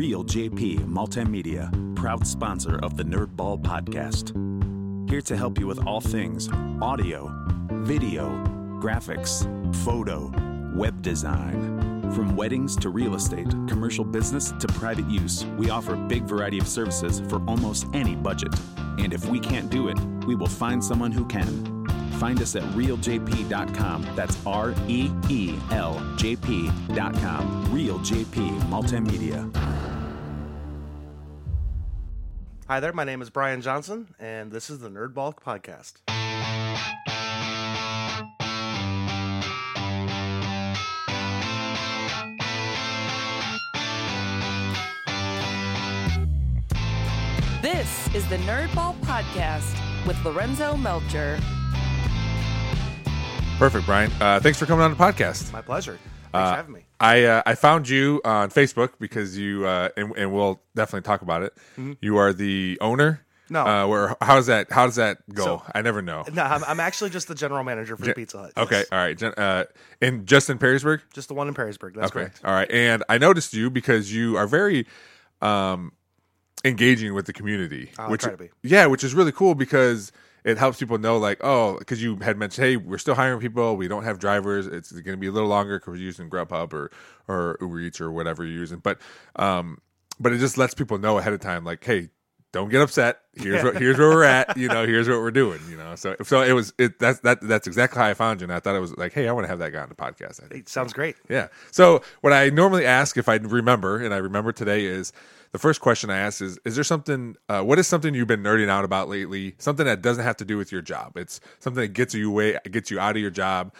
Real JP Multimedia, proud sponsor of the Nerdball podcast. Here to help you with all things audio, video, graphics, photo, web design. From weddings to real estate, commercial business to private use, we offer a big variety of services for almost any budget. And if we can't do it, we will find someone who can. Find us at realjp.com. That's R E E L J P.com. Real JP Multimedia. Hi there, my name is Brian Johnson, and this is the Nerd Nerdball Podcast. This is the Nerd Nerdball Podcast with Lorenzo Melcher. Perfect, Brian. Uh, thanks for coming on the podcast. My pleasure. Thanks Uh, for having me. I uh, I found you on Facebook because you uh, and, and we'll definitely talk about it. You are the owner. Mm-hmm. No. Uh, where how does that how does that go? So- I never know. No, I'm, I'm actually just the general manager for the Pizza Hut. Okay, all right. Uh, and just in Perrysburg. Just the one in Perrysburg. That's Okay, correct. all right. And I noticed you because you are very um, engaging with the community. I'll which try to be. yeah, which is really cool because it helps people know like oh because you had mentioned hey we're still hiring people we don't have drivers it's going to be a little longer because we're using grubhub or or uber eats or whatever you're using but um but it just lets people know ahead of time like hey don't get upset here's what here's where we're at you know here's what we're doing you know so so it was it that's that that's exactly how i found you and i thought it was like hey i want to have that guy on the podcast It sounds great. Yeah. So what I normally ask if I remember, and I remember today, is the first question I ask is: Is there something? Uh, what is something you've been nerding out about lately? Something that doesn't have to do with your job. It's something that gets you away, gets you out of your job.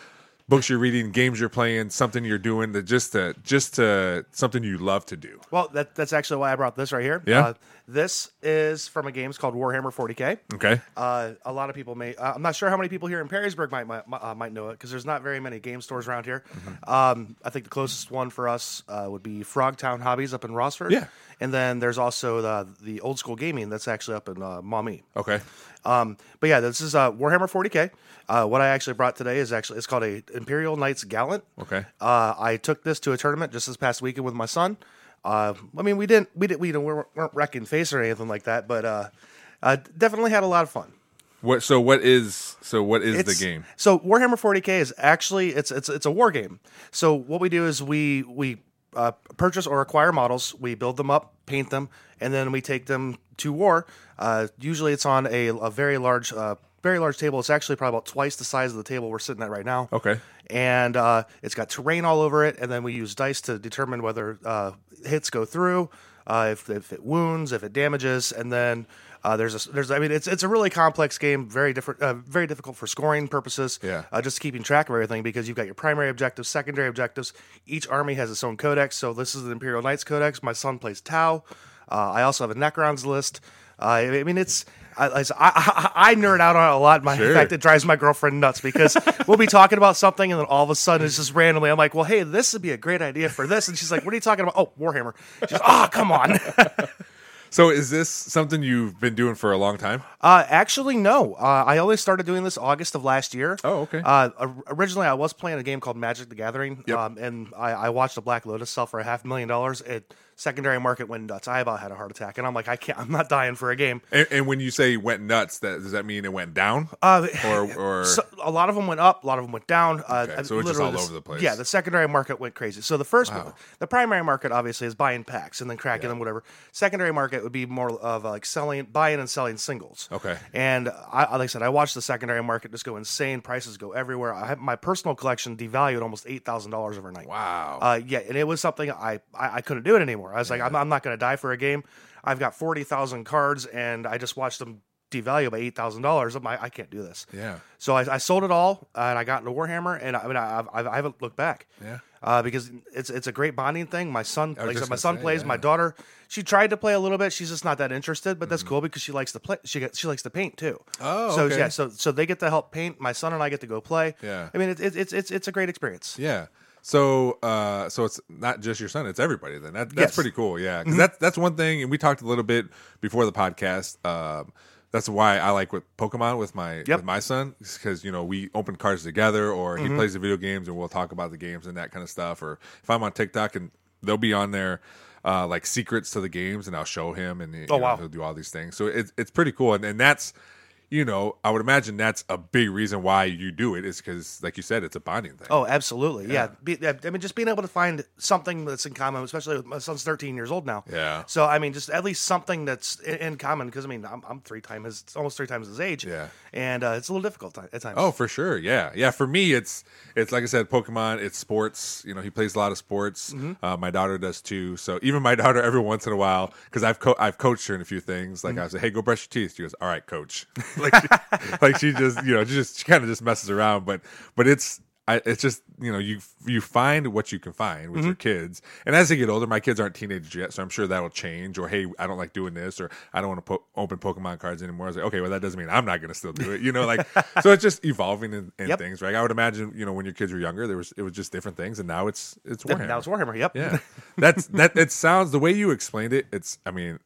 Books you're reading, games you're playing, something you're doing that just to just to something you love to do. Well, that, that's actually why I brought this right here. Yeah? Uh, this is from a game called Warhammer 40K. Okay. Uh, a lot of people may. Uh, I'm not sure how many people here in Perrysburg might might, uh, might know it because there's not very many game stores around here. Mm-hmm. Um, I think the closest one for us uh, would be Frogtown Hobbies up in Rossford. Yeah. And then there's also the the old school gaming that's actually up in uh, Maumee. Okay. Um, but yeah, this is uh, Warhammer 40k. Uh, what I actually brought today is actually it's called a Imperial Knights Gallant. Okay. Uh, I took this to a tournament just this past weekend with my son. Uh, I mean, we didn't we didn't we weren't, weren't wrecking face or anything like that, but uh, uh, definitely had a lot of fun. What? So what is? So what is It's- the game? So Warhammer 40k is actually it's it's it's a war game. So what we do is we we uh, purchase or acquire models, we build them up, paint them, and then we take them to war. Uh, usually, it's on a, a very large. Uh, very large table. It's actually probably about twice the size of the table we're sitting at right now. Okay. And uh, it's got terrain all over it, and then we use dice to determine whether uh, hits go through, uh, if, if it wounds, if it damages, and then uh, there's a there's I mean it's it's a really complex game, very different, uh, very difficult for scoring purposes. Yeah. Uh, just keeping track of everything because you've got your primary objectives, secondary objectives. Each army has its own codex. So this is the Imperial Knights Codex. My son plays Tau. Uh, I also have a Necrons list. Uh, I mean, it's I, I, I, I nerd out on it a lot. My, Sure. In fact, it drives my girlfriend nuts because we'll be talking about something and then all of a sudden it's just randomly. I'm like, well, hey, this would be a great idea for this, and she's like, what are you talking about? Oh, Warhammer. She's, oh, come on. So is this something you've been doing for a long time? Uh, actually, no. Uh, I only started doing this August of last year. Oh, okay. Uh, originally, I was playing a game called Magic the Gathering, Yep. um, and I, I watched a Black Lotus sell for a half million dollars. It secondary market went nuts. I about had a heart attack, and I'm like, I can't. I'm not dying for a game. And, and when you say went nuts, that does that mean it went down? Uh, or or so, a lot of them went up, a lot of them went down. Uh, Okay, so it's just all the- over the place. Yeah, the secondary market went crazy. So the first, the primary market obviously is buying packs and then cracking them, whatever. Secondary market would be more of like selling, buying and selling singles. Okay. And I, like I said, I watched the secondary market just go insane. Prices go everywhere. I have my personal collection devalued almost eight thousand dollars overnight. wow. Uh, yeah, and it was something I, I, I couldn't do it anymore. I was like, I'm, I'm not going to die for a game. I've got forty thousand cards, and I just watched them devalue by eight thousand dollars. I'm like, I can't do this. yeah. So I, I sold it all, and I got into Warhammer, and I, I mean, I, I, I haven't looked back. Yeah. Uh, because it's it's a great bonding thing. My son, was like just my gonna son say, plays. yeah. My daughter, she tried to play a little bit. She's just not that interested, but Mm-hmm. that's cool because she likes to play. She gets, she likes to paint too. Oh, so okay. yeah, so so they get to help paint. My son and I get to go play. Yeah. I mean, it's it's it's it's a great experience. Yeah. So, uh, so it's not just your son; it's everybody. Then that, that's Yes. pretty cool. Yeah, because that's that's one thing, and we talked a little bit before the podcast. Um, that's why I like with Pokemon with my with my son because you know we open cards together, or he plays the video games, and we'll talk about the games and that kind of stuff. Or if I'm on TikTok and they'll be on there. uh, like secrets to the games, and I'll show him, and Oh, know, wow. he'll do all these things. So it's it's pretty cool, and, and that's you know I would imagine that's a big reason why you do it is because like you said it's a bonding thing. Oh, absolutely. Yeah. Be. I mean, just being able to find something that's in common, especially with my son's 13 years old now. Yeah. So, I mean, just at least something that's in, in common because, I mean, I'm, I'm three times, his, almost three times his age. Yeah. And uh, it's a little difficult at times. Oh, for sure. Yeah. Yeah. For me, it's, it's like I said, Pokemon, it's sports. You know, he plays a lot of sports. Mm-hmm. Uh, my daughter does too. So even my daughter, every once in a while, because I've, co- I've coached her in a few things. Like Mm-hmm. I say, hey, go brush your teeth. She goes, all right, coach. like, she, like she just, you know, she just, she kind of just messes around. But, but it's, I, it's just you know you you find what you can find with your Mm-hmm. kids, and as they get older, my kids aren't teenagers yet, so I'm sure that will change. Or hey, I don't like doing this, or I don't want to po- open Pokemon cards anymore. I was like, okay, well that doesn't mean I'm not going to still do it, you know, like so it's just evolving in, in Yep. things, right? I would imagine you know when your kids were younger, there was it was just different things, and now it's it's Warhammer. Now it's Warhammer. Yep. Yeah, that's that. It sounds the way you explained it. It's I mean.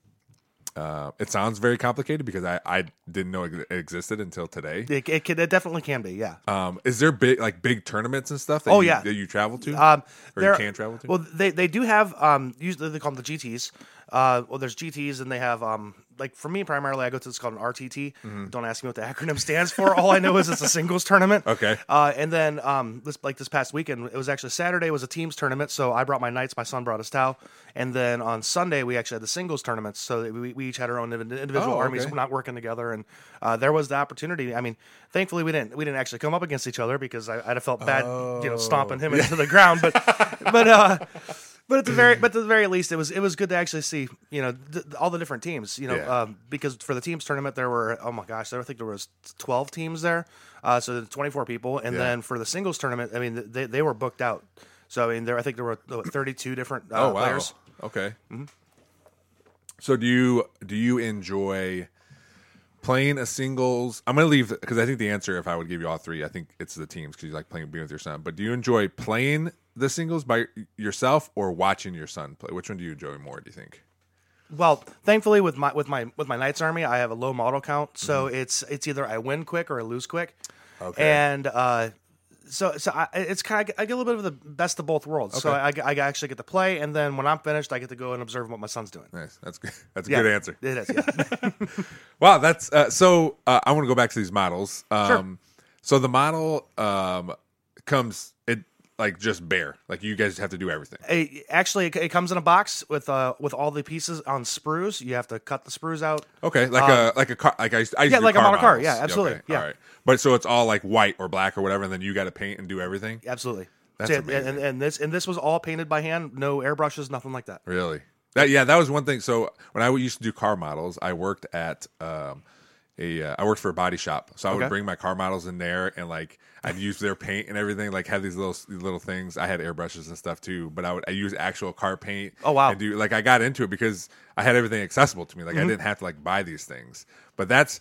Uh, it sounds very complicated because I, I didn't know it existed until today. It, it, can, it definitely can be. Yeah. Um, is there big like big tournaments and stuff? That Oh, you, yeah. that you travel to, Um, or you can travel to. Well, they they do have um usually they call them the GTS. Uh, well, there's GTS and they have um like for me primarily I go to it's called an RTT. Mm-hmm. Don't ask me what the acronym stands for. All I know is it's a singles tournament. Okay. Uh, and then um this like this past weekend it was actually Saturday was a teams tournament. So I brought my knights, my son brought his Tau, and then on Sunday we actually had the singles tournaments. So we, we each had our own individual Oh, armies okay. not working together, and uh, there was the opportunity. I mean, thankfully we didn't we didn't actually come up against each other because I, I'd have felt bad, you know, stomping Oh. him into the ground. But but uh, but at the very but at the very least, it was it was good to actually see you know th- all the different teams. You know, Yeah. um, because for the teams tournament there were oh my gosh, I think there was twelve teams there, uh, so twenty four people, and Yeah. then for the singles tournament, I mean they they were booked out. So I mean there I think there were thirty two different uh, oh wow. players. Okay. Mm-hmm. So do you do you enjoy playing a singles? I'm gonna leave because I think the answer, if I would give you all three, I think it's the teams because you like playing being with your son. But do you enjoy playing the singles by yourself or watching your son play? Which one do you enjoy more? Do you think? Well, thankfully with my with my with my Knights Army, I have a low model count, so Mm-hmm. it's it's either I win quick or I lose quick. Okay. And uh, so so I, it's kind of I get a little bit of the best of both worlds. So I, I actually get to play, and then when I'm finished, I get to go and observe what my son's doing. Nice. That's good. That's a Yeah, good answer. It is. Yeah. Wow, that's uh, so. Uh, I want to go back to these models. Um, So the model um, comes it like just bare. Like you guys have to do everything. It- actually, it, it comes in a box with uh with all the pieces on sprues. You have to cut the sprues out. Okay, like a like a car. Like I, I Um, yeah, like a model car. Yeah, absolutely. okay, Yeah. All right. But so it's all like white or black or whatever, and then you got to paint and do everything. Absolutely. That's So, and, amazing. and, and this and this was all painted by hand. No airbrushes, nothing like that. Really? That yeah, that was one thing. So when I used to do car models, I worked at um, a uh, I worked for a body shop. So I would bring my car models in there and like I'd use their paint and everything. Like have these little these little things. I had airbrushes and stuff too, but I would I use actual car paint. Oh, wow. And do like I got into it because I had everything accessible to me. Mm-hmm. Like I didn't have to like buy these things. But that's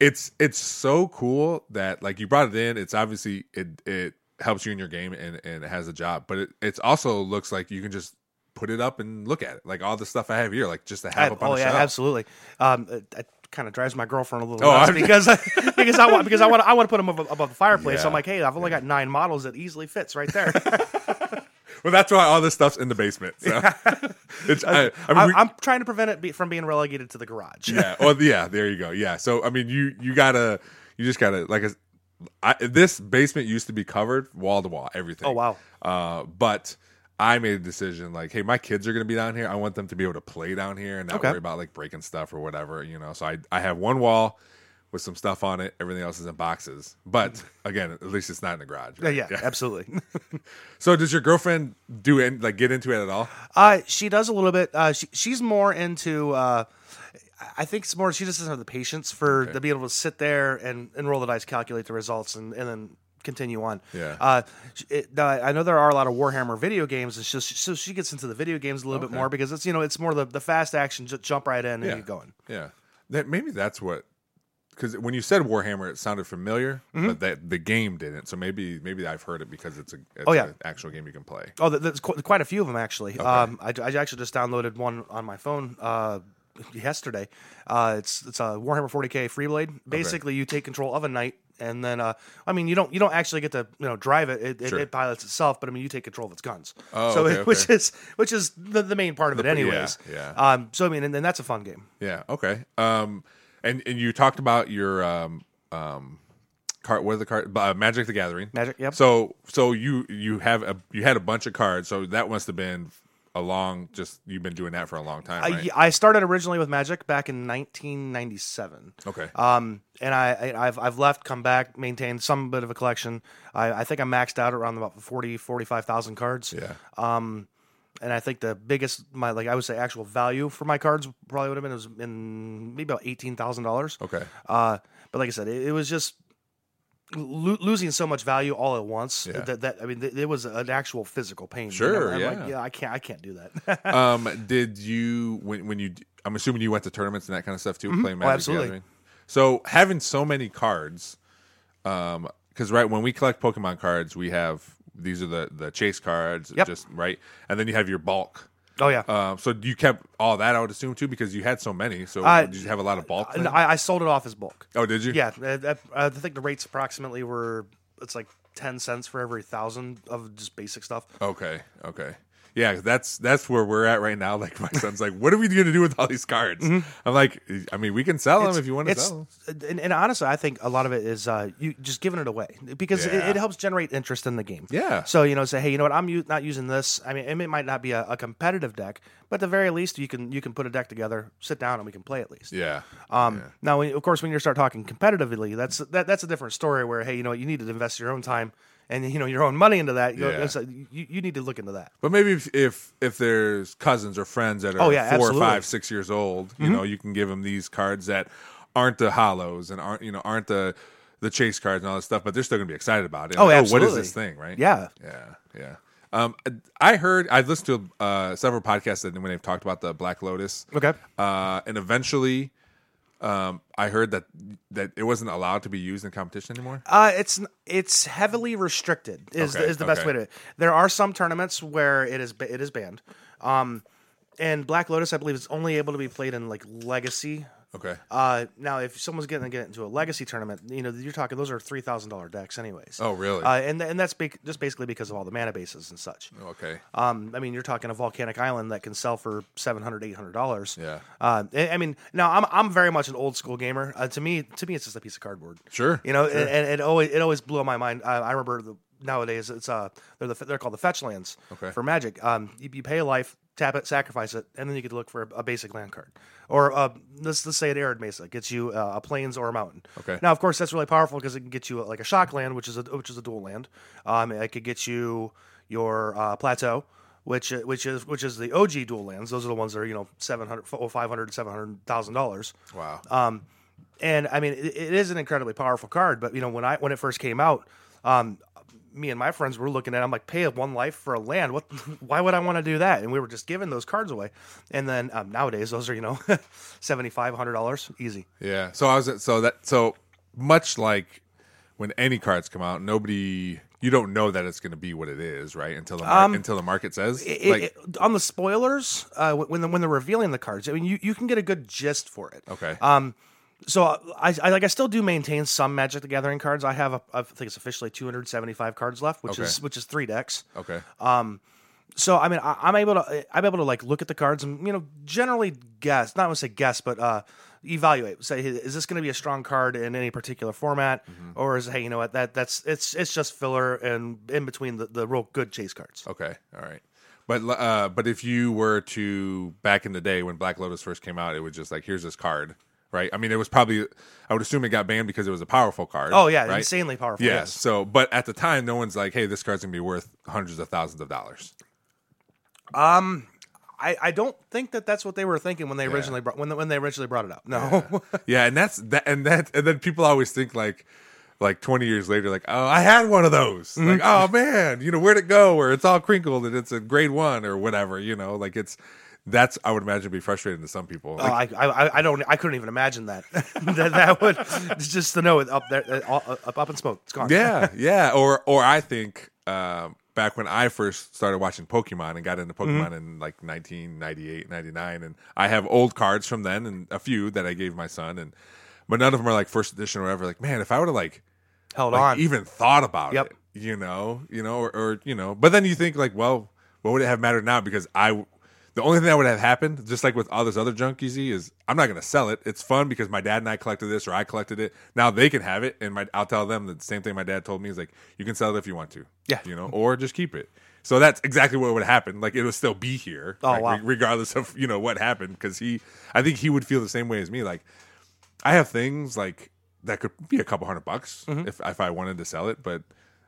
it's it's so cool that like you brought it in. It's obviously it it helps you in your game and and it has a job, but it it's also looks like you can just put it up and look at it. Like all the stuff I have here, like just to have I- up on oh the yeah, shelf. absolutely. Um, it kind of drives my girlfriend a little Oh, nuts I'm- because because I want because I want I want to put them above, above the fireplace. Yeah. I'm like, hey, I've only got nine models that easily fits right there. Well, that's why all this stuff's in the basement. So it's I, I mean, I, we- I'm trying to prevent it be, from being relegated to the garage. yeah. Well, yeah. There you go. Yeah. So I mean, you you gotta you just gotta like I, this basement used to be covered wall to wall, everything. Oh, wow. Uh, but I made a decision like, hey, my kids are gonna be down here. I want them to be able to play down here and not Okay. worry about like breaking stuff or whatever. You know. So I I have one wall with some stuff on it. Everything else is in boxes. But again, at least it's not in the garage. Yeah, yeah, absolutely. So does your girlfriend do it like get into it at all? Uh, she does a little bit. Uh, she, she's more into. Uh, I think it's more. She just doesn't have the patience for to be able to sit there and, and roll the dice, calculate the results, and, and then continue on. Yeah. Uh, it, I know there are a lot of Warhammer video games. It's just so she gets into the video games a little bit more because it's you know it's more the, the fast action. Just jump right in and Yeah. get going. Yeah, that maybe that's what. Because when you said Warhammer, it sounded familiar, Mm-hmm. but that the game didn't. So maybe maybe I've heard it because it's a it's Oh, yeah. an actual game you can play. Oh, there's quite a few of them actually. Um, I, I actually just downloaded one on my phone uh, yesterday. Uh, it's it's a Warhammer 40k Freeblade. Basically, you take control of a knight, and then uh, I mean you don't you don't actually get to you know drive it. It, it- Sure. it pilots itself, but I mean you take control of its guns. Oh, so okay, it- which is which is the, the main part of it, yeah, anyways. yeah. Um. So I mean, and, and that's a fun game. Yeah. Okay. Um, and and you talked about your um um card. What are the card? Uh, Magic the Gathering. Magic, yep. So so you you have a you had a bunch of cards. So that must have been a long. Just you've been doing that for a long time, right? I, I started originally with Magic back in 1997. okay. Um, and I, I I've I've left, come back, maintained some bit of a collection. I, I think I maxed out around about 40, 45,000 cards. yeah. Um, and I think the biggest my like I would say actual value for my cards probably would have been it was in maybe about eighteen thousand dollars. Okay. Uh, but like I said, it, it was just lo- losing so much value all at once Yeah. that, that I mean, th- it was an actual physical pain. Sure, I'm like, yeah. yeah, I can't, I can't do that. um, did you when when you? I'm assuming you went to tournaments and that kind of stuff too, playing Magic Oh, absolutely. Gathering. So having so many cards, um, because right when we collect Pokemon cards, we have these are the the chase cards, Yep. just right, and then you have your bulk. Oh yeah. Um, so you kept all that, I would assume too, because you had so many. So Uh, did you have a lot of bulk? Then? I, I sold it off as bulk. oh, did you? Yeah, uh, that- I think the rates approximately were it's like ten cents for every thousand of just basic stuff. Okay. Okay. Yeah, that's that's where we're at right now. Like my son's like, "What are we going to do with all these cards?" I'm like, "I mean, we can sell them if you want to Mm-hmm. Sell them." And, and honestly, I think a lot of it is uh, you just giving it away because it, Yeah. it helps generate interest in the game. Yeah. So you know, say, hey, you know what? I'm u- not using this. I mean, it might not be a, a competitive deck, but at the very least, you can you can put a deck together, sit down, and we can play at least. Yeah. Um, Now, of course, when you start talking competitively, that's that, that's a different story. Where hey, you know, what, you need to invest your own time and you know your own money into that. You, Yeah. like, you, you need to look into that. But maybe if, if if there's cousins or friends that are Oh, yeah, four absolutely. Mm-hmm. or five, six years old, you know, you can give them these cards that aren't the hollows and aren't you know aren't the the chase cards and all this stuff, but they're still gonna be excited about it. Oh, Like, what absolutely. is this thing, right? Yeah. yeah, yeah. Um, I heard I've listened to uh, several podcasts that when they've talked about the Black Lotus. Okay. uh, and eventually, um, I heard that that it wasn't allowed to be used in competition anymore. Uh, it's it's heavily restricted. Is Okay, the, is the best okay. way to. There are some tournaments where it is it is banned. Um, and Black Lotus, I believe, is only able to be played in like Legacy. Okay, Uh, now if someone's getting to get into a Legacy tournament, you know you're talking those are three thousand dollar decks, anyways. Oh, really? Uh, and and that's ba- just basically because of all the mana bases and such. okay, Um, I mean, you're talking a volcanic island that can sell for 700 800 dollars. Yeah. Uh, I I mean, now I'm I'm very much an old school gamer. Uh, to me, to me, it's just a piece of cardboard. Sure, You know, sure. and, and it always it always blew my mind. I, I remember the, nowadays it's uh they're the, they're called the fetch lands Okay. for Magic. Um, you, you pay a life, tap it, sacrifice it, and then you to look for a, basic land card. Or uh, let's let's say an arid mesa gets you uh, a plains or a mountain. Okay. Now, of course, that's really powerful because it can get you like a shock land, which is a which is a dual land. Um, it could get you your uh, plateau. Which, which is which is the OG dual lands. Those are the ones that are you know 700, 500, 700,000 dollars. wow. Um, and I mean, it, it is an incredibly powerful card. But you know, when I when it first came out, um, me and my friends were looking at. it, I'm like, pay one life for a land. What? Why would I want to do that? And we were just giving those cards away. And then um, nowadays, those are you know, seventy five hundred dollars easy. Yeah. So I was so that so much like when any cards come out, nobody you don't know that it's going to be what it is, right? Until the mar- until the market says Um, It- like it- on the spoilers, uh, when the, when they're revealing the cards, I mean, you, you can get a good gist for it. okay. Um, so I, I like I still do maintain some Magic the Gathering cards. I have a, I think it's officially 275 cards left, which Okay. is which is three decks. okay. Um, so I mean, I, I'm able to I'm able to like look at the cards and you know generally guess, not want to say guess, but uh, evaluate. Say, is this going to be a strong card in any particular format, or is hey, you know what that that's it's it's just filler and in between the, the real good chase cards. Okay, all right. But uh, but if you were to back in the day when Black Lotus first came out, it was just like here's this card, right? I mean, it was probably I would assume it got banned because it was a powerful card. Oh yeah, right? insanely powerful. Yeah. yes. So, but at the time, no one's like, hey, this card's gonna be worth hundreds of thousands of dollars. Um, I, I don't think that that's what they were thinking when they originally brought when when they originally brought it up. No. Yeah, and that's that, and that, and then people always think like. Like twenty years later, like oh, I had one of those. Like oh man, you know where'd it go? Or it's all crinkled and it's a grade one or whatever. You know, like it's that's I would imagine be frustrating to some people. Oh, Like, I, I I don't I couldn't even imagine that that that would just to know it up there uh, up, up in smoke it's gone yeah, yeah. Or or I think um, back when I first started watching Pokemon and got into Pokemon in like 1998, 99, and I have old cards from then and a few that I gave my son, and but none of them are like first edition or whatever. Like man, if I would have like Held like, on. even thought about Yep. it. You know, you know, or, or you know, but then you think like, well, what would it have mattered now? Because I, the only thing that would have happened, just like with all this other junk you see, is I'm not going to sell it. It's fun because my dad and I collected this, or I collected it. Now they can have it, and my, I'll tell them the same thing my dad told me is like, you can sell it if you want to, Yeah. you know, or just keep it. So that's exactly what would happen. Like it would still be here, Oh, like, wow. re- regardless of you know what happened. Because he, I think he would feel the same way as me. Like I have things like that could be a couple hundred bucks Mm-hmm. if if I wanted to sell it, but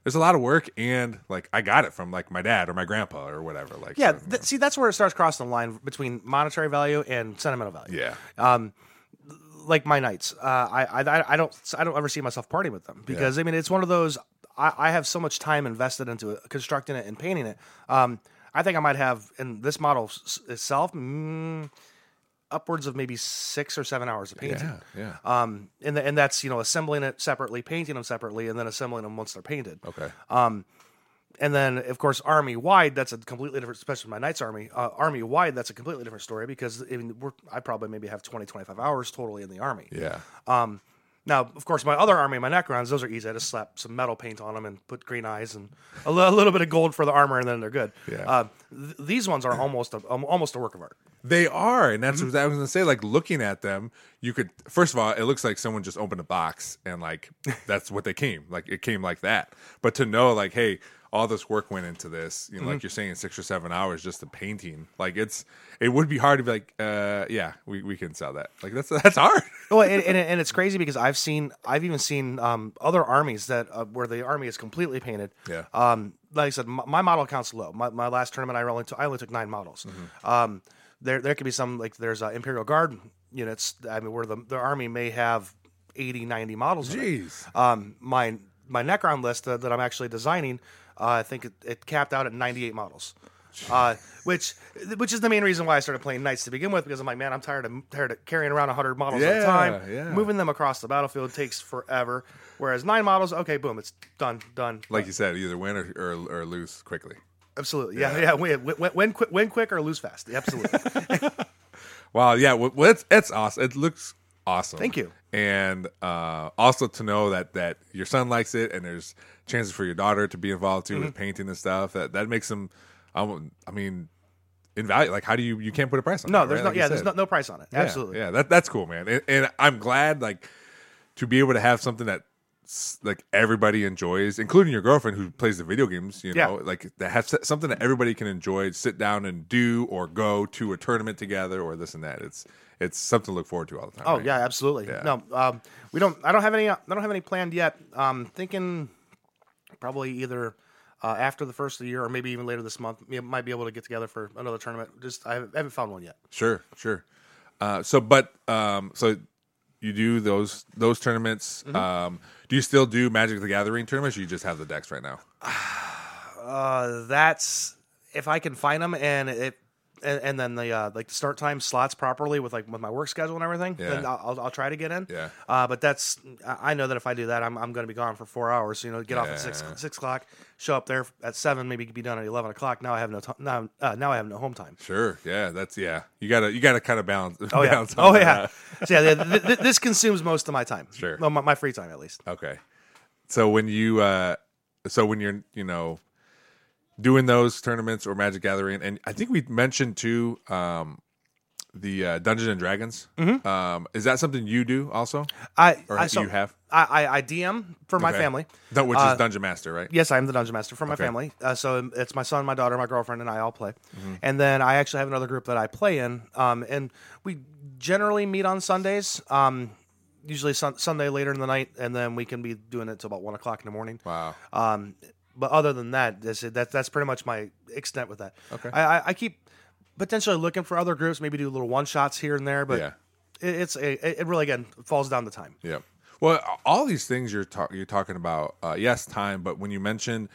there's a lot of work and like I got it from like my dad or my grandpa or whatever. Like Yeah, so, th- see, that's where it starts crossing the line between monetary value and sentimental value. yeah, Um, like my knights. Uh, I, I I don't I don't ever see myself partying with them because I mean it's one of those. I, I have so much time invested into it, constructing it and painting it. Um, I think I might have in this model s- itself mm, upwards of maybe six or seven hours of painting. yeah, yeah. Um, and the, and that's you know assembling it separately, painting them separately, and then assembling them once they're painted. okay, And then, of course, army wide, that's a completely different, especially my Knights Army. Uh, army wide, that's a completely different story because I mean, we're, I probably maybe have 20, 25 hours totally in the army. yeah, Now, of course, my other army, my Necrons, those are easy. I just slap some metal paint on them and put green eyes and a, little bit of gold for the armor, and then they're good. Yeah. Uh, th- these ones are almost a, um, almost a work of art. They are, and that's Mm-hmm. what I was gonna say. Like looking at them, you could first of all, it looks like someone just opened a box and like that's what they came. Like it came like that. But to know, like, hey, all this work went into this. You know, Mm-hmm. like you're saying, six or seven hours just the painting. Like it's, it would be hard to be like, uh, yeah, we, we can sell that. Like that's that's hard. Well, and, and, and it's crazy because I've seen, I've even seen um, other armies that uh, where the army is completely painted. Yeah. Um, like I said, my, my model counts low. My, my last tournament, I only took, I only took nine models. Mm-hmm. Um, there there could be some like there's uh, Imperial Guard units. I mean, where the the army may have 80, 90 models. Jeez. Um, my my Necron list uh, that I'm actually designing, I think it, it capped out at 98 models. Uh, which which is the main reason why I started playing knights to begin with because I'm like, man, I'm tired of tired of carrying around 100 models at a time. yeah. Moving them across the battlefield takes forever. Whereas nine models, okay, boom, it's done, done. Like you said, either win or, or, or lose quickly. Absolutely, yeah, yeah. Win, win, win, quick, win quick or lose fast. Absolutely. Wow, yeah, well, it's it's awesome. It looks awesome. Thank you. And uh, also to know that that your son likes it, and there's chances for your daughter to be involved too Mm-hmm. with painting and stuff. That that makes them. Um, I mean, in value. Like, how do you you can't put a price on? no, that, there's right? no, Like yeah, there's no, no price on it. Yeah, Absolutely. Yeah, that that's cool, man. And, and I'm glad like to be able to have something that like everybody enjoys, including your girlfriend who plays the video games. You know, Yeah. like that has something that everybody can enjoy, sit down and do, or go to a tournament together, or this and that. It's it's something to look forward to all the time. Oh right? yeah, absolutely. Yeah. No, um, we don't. I don't have any. I don't have any planned yet. Um, thinking probably either uh, after the first of the year or maybe even later this month. We might be able to get together for another tournament. Just I haven't, found one yet. Sure, sure. Uh, so, but um, so you do those those tournaments. Mm-hmm. Um, do you still do Magic the Gathering tournaments? Or you just have the decks right now? Uh, that's if I can find them and it. And, and then the uh, like the start time slots properly with like with my work schedule and everything. Then Yeah. I'll, I'll, I'll try to get in. Yeah. Uh, but that's I know that if I do that, I'm, I'm going to be gone for four hours. You know, get off at six six o'clock, show up there at seven, maybe be done at eleven o'clock. Now I have no time. Now uh, now I have no home time. Sure. Yeah, that's yeah. You gotta you gotta kind of balance. Oh yeah. balance Oh yeah. so yeah. th- th- this consumes most of my time. Sure. Well, my, my free time at least. Okay. So when you uh so when you're you know doing those tournaments or Magic Gathering, and I think we mentioned too um the uh, Dungeons and Dragons. Mm-hmm. Um, is that something you do also, I or I, so you have? I, I I DM for my Okay. family. Dun- which Uh, is Dungeon Master, right? Yes, I am the dungeon master for my Okay. family. Uh, so it's my son, my daughter, my girlfriend, and I all play. Mm-hmm. And then I actually have another group that I play in. Um, and we generally meet on Sundays. Um, usually sun- Sunday later in the night, and then we can be doing it till about one o'clock in the morning. Wow. Um, but other than that, this, that that's pretty much my extent with that. Okay. I, I, I keep potentially looking for other groups, maybe do little one shots here and there, but Yeah. it, it's a, it really again falls down to time. Yeah. Well, all these things you're talk- you're talking about, uh, yes, time. But when you mention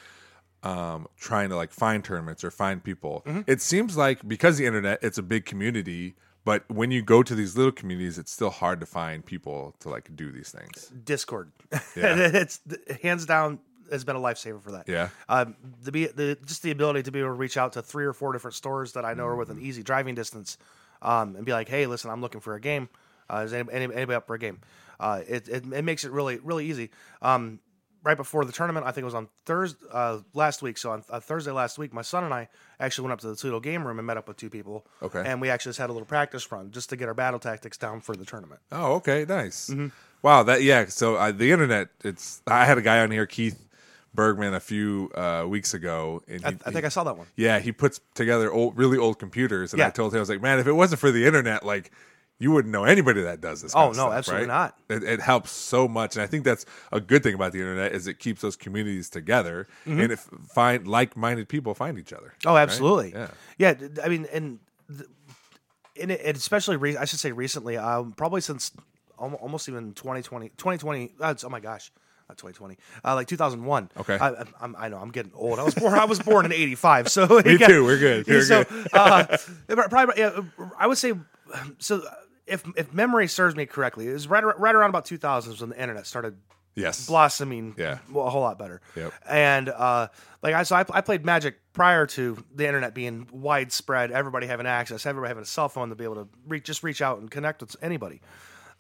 um, trying to like find tournaments or find people, Mm-hmm. it seems like because the internet, it's a big community. But when you go to these little communities, it's still hard to find people to like do these things. Discord. Yeah. it's hands down has been a lifesaver for that. Yeah. Um, the, be, the just the ability to be able to reach out to three or four different stores that I know are within Mm-hmm. easy driving distance, um, and be like, hey, listen, I'm looking for a game. Uh, is anybody, anybody up for a game? Uh, it, it it makes it really really easy. Um, right before the tournament. I think it was on Thursday uh, last week. So on uh, Thursday last week, my son and I actually went up to the Toledo game room and met up with two people. Okay. And we actually just had a little practice run just to get our battle tactics down for the tournament. Oh, okay, nice. Mm-hmm. Wow, that yeah. So uh, the internet, it's. I had a guy on here, Keith Bergman, a few uh, weeks ago. And I, he- I think I saw that one. Yeah, he puts together old, really old computers, and I told him I was like, man, if it wasn't for the internet, like. You wouldn't know anybody that does this. Oh, no, stuff, absolutely right? not. It, it helps so much, and I think that's a good thing about the internet is it keeps those communities together, and if find like-minded people find each other. Mm-hmm. Oh, right? absolutely. Yeah. Yeah. I mean, and, and, especially, re- I should say recently, um, probably since almost even 2020, 2020, uh, oh my gosh. Not 2020, uh, like 2001. Okay. I, I, I'm, I know I'm getting old. I was born. I was born in '85. So Me too, we're good, we're so, good. uh, probably, yeah, I would say. So, if if memory serves me correctly, it was right right around about 2000s when the internet started Yes. blossoming Yeah. well, a whole lot better. Yep. And uh, like I so I, I played Magic prior to the internet being widespread, everybody having access, everybody having a cell phone to be able to reach just reach out and connect with anybody.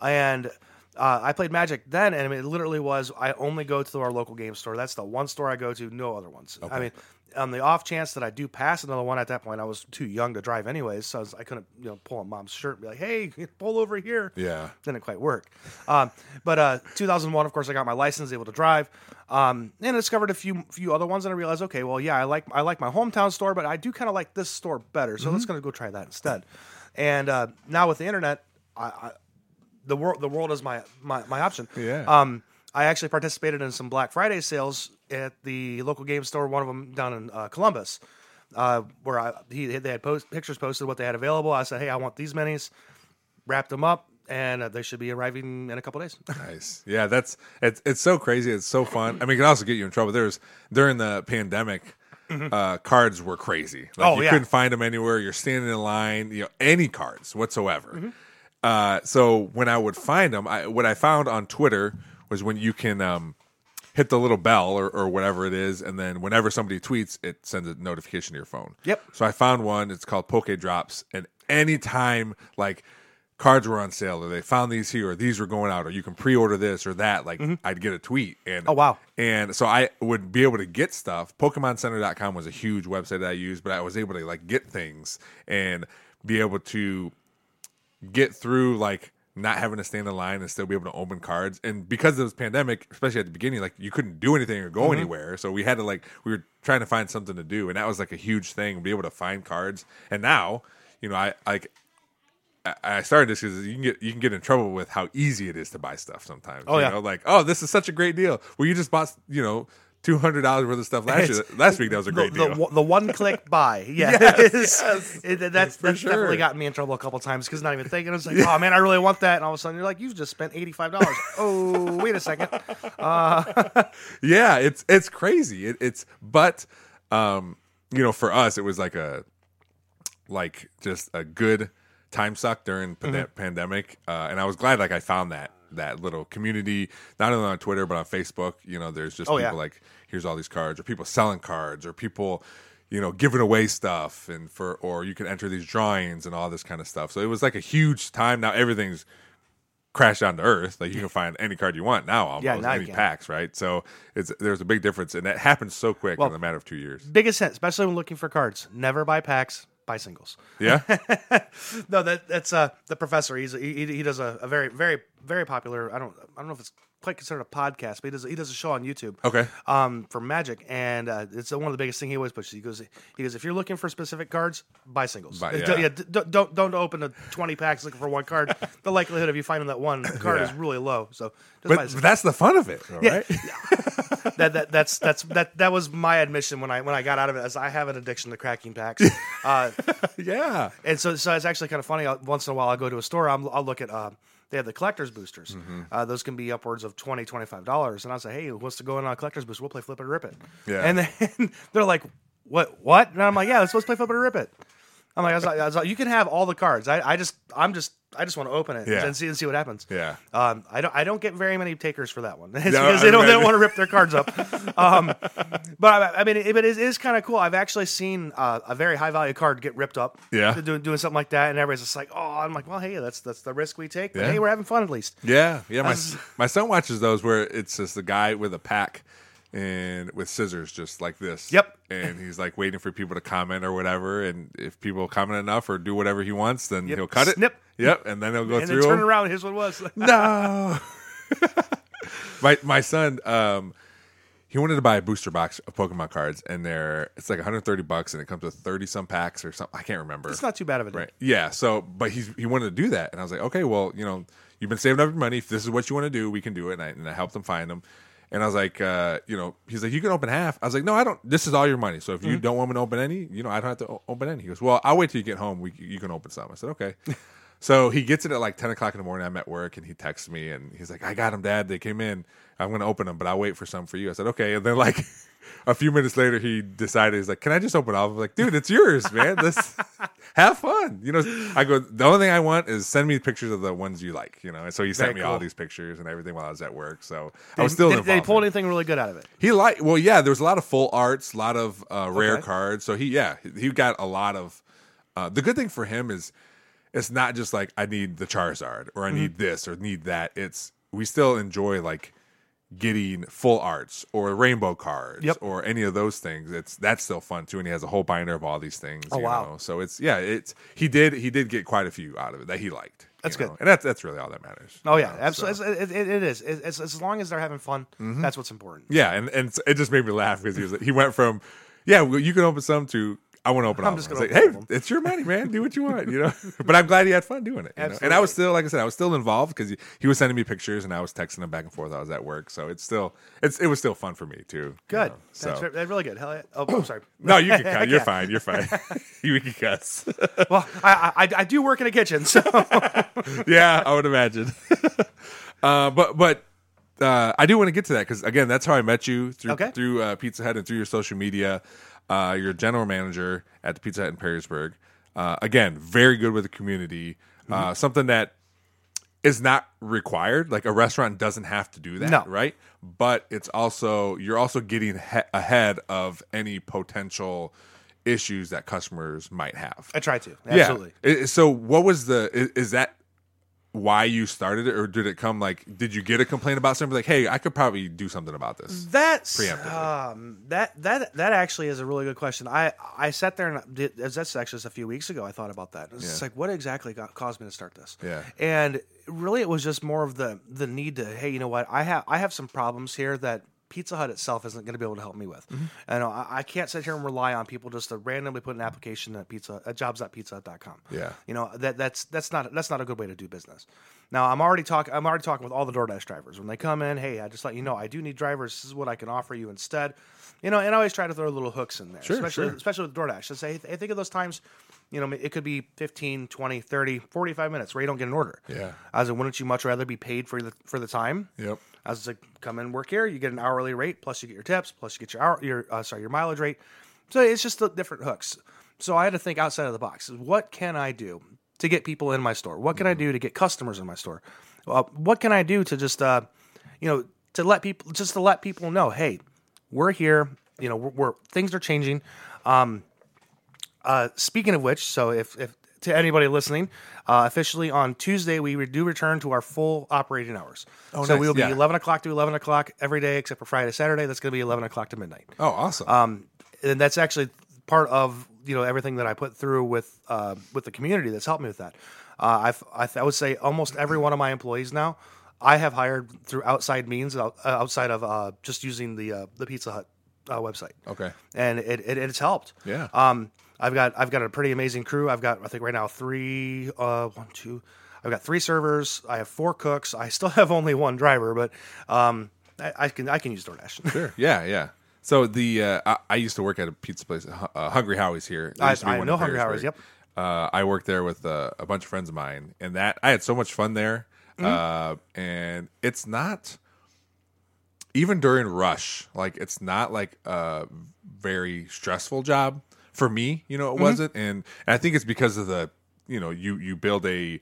And uh, I played Magic then, and it literally was I only go to our local game store. That's the one store I go to, no other ones. I mean, on the off chance that I do pass another one at that point, I was too young to drive anyways, so I, was, I couldn't you know pull on mom's shirt and be like, "Hey, pull over here." Yeah. didn't quite work. Um, but uh, 2001, of course, I got my license, able to drive, um, and I discovered a few few other ones, and I realized, okay, well, yeah, I like I like my hometown store, but I do kind of like this store better, so let's gonna go try that instead. And uh, now with the internet, I, I the world the world is my my, my option. Yeah. Um, I actually participated in some Black Friday sales at the local game store, one of them down in uh, Columbus, uh, where I, he, they had post, pictures posted what they had available. I said, hey, I want these minis, wrapped them up, and uh, they should be arriving in a couple days. Nice. Yeah, that's it's it's so crazy. It's so fun. I mean, it can also get you in trouble. There's during the pandemic, uh, cards were crazy. Like, Mm-hmm. Oh, you yeah. couldn't find them anywhere. You're standing in line. You know, any cards whatsoever. Mm-hmm. Uh, so when I would find them, I, what I found on Twitter was when you can um, hit the little bell or, or whatever it is, and then whenever somebody tweets, it sends a notification to your phone. Yep. So I found one. It's called Poke Drops, and anytime like cards were on sale, or they found these here, or these were going out, or you can pre-order this or that, like I'd get a tweet. And Oh, wow. And so I would be able to get stuff. PokemonCenter.com was a huge website that I used, but I was able to like get things and be able to get through like not having to stand in line and still be able to open cards. And because of this pandemic, especially at the beginning, like you couldn't do anything or go Mm-hmm. anywhere. So we had to like we were trying to find something to do, and that was like a huge thing, be able to find cards. And now, you know, I like I- started this because you can get you can get in trouble with how easy it is to buy stuff sometimes. Oh, you yeah. know, like oh, this is such a great deal. Well, you just bought you know two hundred dollars worth of stuff last year. Last week that was a great the, deal. one- the one click buy. Yeah. Yes, It's- it- that's that's sure. definitely gotten me in trouble a couple times because not even thinking. It's like, oh man, I really want that. And all of a sudden you're like, you've just spent $85. oh, wait a second. yeah, it's it's crazy. It, it's but um, you know, for us, it was like a like just a good time suck during Mm-hmm. pandemic, uh, and I was glad like I found that that little community not only on Twitter but on Facebook. You know, there's just Oh, people yeah. like here's all these cards, or people selling cards, or people you know giving away stuff, and for or you can enter these drawings and all this kind of stuff. So it was like a huge time. Now everything's crashed down to earth. Like you can find any card you want now, almost Yeah, now any packs, right? So it's there's a big difference, and that happens so quick Well- in a matter of two years. Biggest hint, especially when looking for cards. Never buy packs, buy singles. Yeah, no, that that's uh the professor. He's he, he does a, a very very very popular. I don't I don't know if it's quite considered a podcast, but he does he does a show on YouTube. Okay. Um, for Magic, and uh, it's one of the biggest thing he always pushes. He goes he goes if you're looking for specific cards, buy singles. Buy- Uh, yeah. don't, yeah, d- don't don't open a twenty packs looking for one card. the likelihood of you finding that one card Yeah. is really low. So but, but that's the fun of it, right? that, that that's that's that that was my admission when I when I got out of it as I have an addiction to cracking packs. Uh, Yeah, and so, so it's actually kind of funny. Once in a while, I'll go to a store. I'm, I'll look at. Uh, they have the collector's boosters. Mm-hmm. Uh, those can be upwards of 20 dollars. $25. And I'll say, hey, who wants to go in on a collector's booster? We'll play Flip It or Rip It. Yeah. And then they're like, what? What? And I'm like, yeah, let's to play Flip It or Rip It. I'm like, I was like, I was like, you can have all the cards. I, I just, I'm just I just want to open it Yeah. and see and see what happens. Yeah. Um, I don't I don't get very many takers for that one. It's No, because they don't, they don't want to rip their cards up. Um, but I, I mean, it, it is kind of cool. I've actually seen uh, a very high value card get ripped up. Yeah. doing, doing something like that, and everybody's just like, "Oh," I'm like, "Well, hey, that's that's the risk we take." But Yeah. hey, we're having fun at least. Yeah, yeah. My my son watches those where it's just the guy with a pack and with scissors, just like this. Yep. And he's like waiting for people to comment or whatever, and if people comment enough or do whatever he wants, then Yep. he'll cut it. Snip. Yep. And then he'll go and through then turn around, here's what it was. No. my my son, um, he wanted to buy a booster box of Pokemon cards, and they're it's like 130 bucks, and it comes with 30 some packs or something. I can't remember. it's not too bad of a deal. Right. Yeah. So, but he's he wanted to do that, and I was like, okay, well, you know, you've been saving up your money. If this is what you want to do, we can do it. And I, and I helped him find them. And I was like, uh, you know, he's like, you can open half. I was like, no, I don't. This is all your money. So if you don't want me to open any, you know, I don't have to o- open any. He goes, well, I'll wait till you get home. We you can open some. I said, okay. so he gets it at like ten o'clock in the morning. I'm at work, and he texts me, and he's like, I got them, Dad. They came in. I'm going to open them, but I'll wait for some for you. I said, okay. And then like. A few minutes later, he decided he's like, "Can I just open all?" I'm like, "Dude, it's yours, man. Let's have fun." You know, I go. The only thing I want is send me pictures of the ones you like. You know, and so he sent Very me all these pictures and everything while I was at work. So I was still did, he pull anything really good out of it? He like well, yeah. There was a lot of full arts, a lot of uh, rare Okay. cards. So he, yeah, he got a lot of. Uh, the good thing for him is, it's not just like I need the Charizard or I Mm-hmm. need this or need that. It's we still enjoy like getting full arts or rainbow cards Yep. or any of those things. It's that's still fun too, and he has a whole binder of all these things. Oh, you wow. know? So it's yeah, it's he did he did get quite a few out of it that he liked. That's know? good. and that's that's really all that matters. Oh yeah, know? absolutely. So- It's- It, it, it is. It, it's, as long as they're having fun, mm-hmm. that's what's important. Yeah, and and it just made me laugh because he was he went from yeah, well, you can open some to I want to open up. I'm just gonna I open like, hey, it's your money, man. Do what you want, you know. but I'm glad he had fun doing it. you know? And I was still, like I said, I was still involved because he, he was sending me pictures and I was texting him back and forth. I was at work, so it's still it's it was still fun for me too. you Good. know, That's, so re- that's really good. Hell yeah. Oh, I'm sorry. no, you can cut. You're fine. You're fine. you can cuss. Well, I, I I do work in a kitchen, so yeah, I would imagine. uh, but but uh, I do want to get to that because again, that's how I met you through Okay. through uh, Pizza Hut and through your social media. Uh, you're general manager at the Pizza Hut in Perrysburg. Uh, again, very good with the community. Mm-hmm. Uh, something that is not required. Like a restaurant doesn't have to do that, No. right? But it's also you're also getting he- ahead of any potential issues that customers might have. I try to. Absolutely. Yeah. I- So, what was the? Is that why you started it, or did it come like? Did you get a complaint about something like, "Hey, I could probably do something about this"? That's Preemptively. um, that that that actually is a really good question. I I sat there and did, as that's actually just a few weeks ago. I thought about that. It's Yeah. like what exactly got, caused me to start this? Yeah. and really it was just more of the the need to hey, you know what? I have I have some problems here that. Pizza Hut itself isn't going to be able to help me with. Mm-hmm. And I, I can't sit here and rely on people just to randomly put an application at pizza at jobs.pizzahut.com. Yeah. You know that that's that's not that's not a good way to do business. Now I'm already talking I'm already talking with all the DoorDash drivers when they come in. Hey, I just let you know I do need drivers. This is what I can offer you instead. You know, and I always try to throw little hooks in there, Sure, especially sure. especially with DoorDash. I say I think of those times. You know, it could be 15, 20, 30, 45 minutes where you don't get an order. Yeah. I was like, wouldn't you much rather be paid for the for the time? Yep. I was like, come in, work here. You get an hourly rate, plus you get your tips, plus you get your hour, your uh, sorry, your mileage rate. So it's just the different hooks. So I had to think outside of the box. What can I do to get people in my store? What can I do to get customers in my store? Uh, what can I do to just, uh, you know, to let people, just to let people know, hey, we're here. You know, we're, we're things are changing. Um, uh, speaking of which, so if, if to anybody listening, uh, officially on Tuesday we re- do return to our full operating hours. Oh, so nice. we will be Yeah. 11 o'clock to 11 o'clock every day except for Friday, Saturday. That's going to be 11 o'clock to midnight. Oh, awesome. Um, and that's actually part of you know everything that I put through with uh, with the community that's helped me with that. Uh, I've, I, I would say almost every one of my employees now I have hired through outside means uh, outside of uh, just using the uh, the Pizza Hut uh, website okay. and it, it it's helped. Yeah. Um, I've got I've got a pretty amazing crew. I've got I think right now three, uh, one, two. I've got three servers. I have four cooks. I still have only one driver, but um, I, I can I can use DoorDash. Sure. Yeah. Yeah. So the uh, I, I used to work at a pizza place, uh, Hungry Howie's here. I- used to be I know Hungry Howie's, yep. Uh, I worked there with uh, a bunch of friends of mine, and that I had so much fun there. Mm-hmm. Uh, and it's not even during rush, like it's not like a very stressful job for me. You know, it Mm-hmm. wasn't, and, and I think it's because of the you know you you build a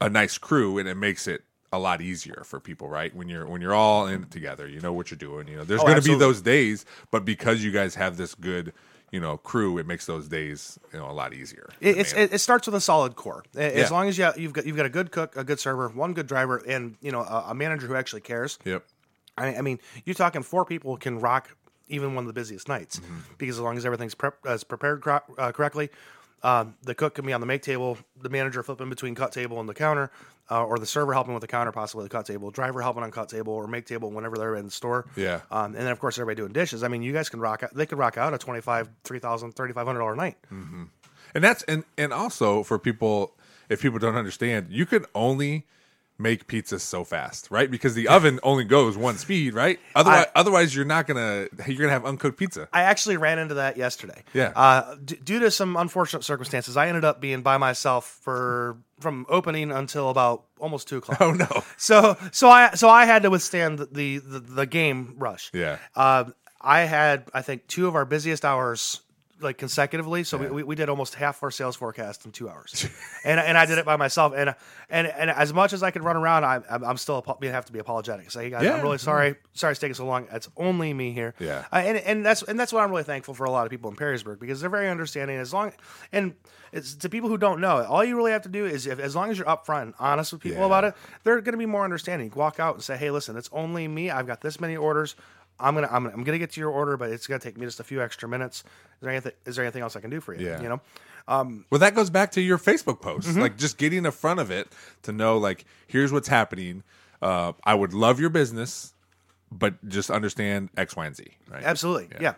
a nice crew, and it makes it a lot easier for people, right? When you're when you're all in it together, you know what you're doing. You know, there's Oh, going to be those days, but because you guys have this good, you know, crew, it makes those days you know a lot easier. It, it's, it, it starts with a solid core. As Yeah. long as you you've got you've got a good cook, a good server, one good driver, and you know a, a manager who actually cares. yep. I, I mean, you're talking four people can rock even one of the busiest nights Mm-hmm. because as long as everything's prep, uh, prepared cro- uh, correctly, um, the cook can be on the make table, the manager flipping between cut table and the counter, uh, or the server helping with the counter, possibly the cut table, driver helping on cut table or make table whenever they're in the store. Yeah. Um, and then of course everybody doing dishes. I mean, you guys can rock. out They could rock out a twenty five, three thousand, thirty five hundred dollar night. and that's and and also for people if people don't understand you can only make pizzas so fast right because the oven only goes one speed right otherwise otherwise you're not gonna you're gonna have uncooked pizza I actually ran into that yesterday. Yeah. Uh, d- due to some unfortunate circumstances, I ended up being by myself for from opening until about almost two o'clock. oh no So so I so I had to withstand the the, the game rush. Yeah. Uh, I had I think two of our busiest hours like consecutively. So we, we, we did almost half our sales forecast in two hours, and and I did it by myself. And and and as much as I could run around, I, I'm I'm still have to be apologetic. Say, hey guys, Yeah. I'm really sorry. Sorry it's taking so long. It's only me here. Yeah. Uh, and and that's and that's what I'm really thankful for a lot of people in Perrysburg because they're very understanding. As long and it's to people who don't know, all you really have to do is if as long as you're upfront and honest with people Yeah. about it, they're going to be more understanding. Walk out and say, "Hey, listen, it's only me. I've got this many orders. I'm gonna I'm gonna, I'm gonna get to your order, but it's gonna take me just a few extra minutes. Is there anything Is there anything else I can do for you? Yeah. You know, well that goes back to your facebook posts Mm-hmm. like just getting in front of it to know like here's what's happening uh, i would love your business but just understand x y and z right absolutely, yeah.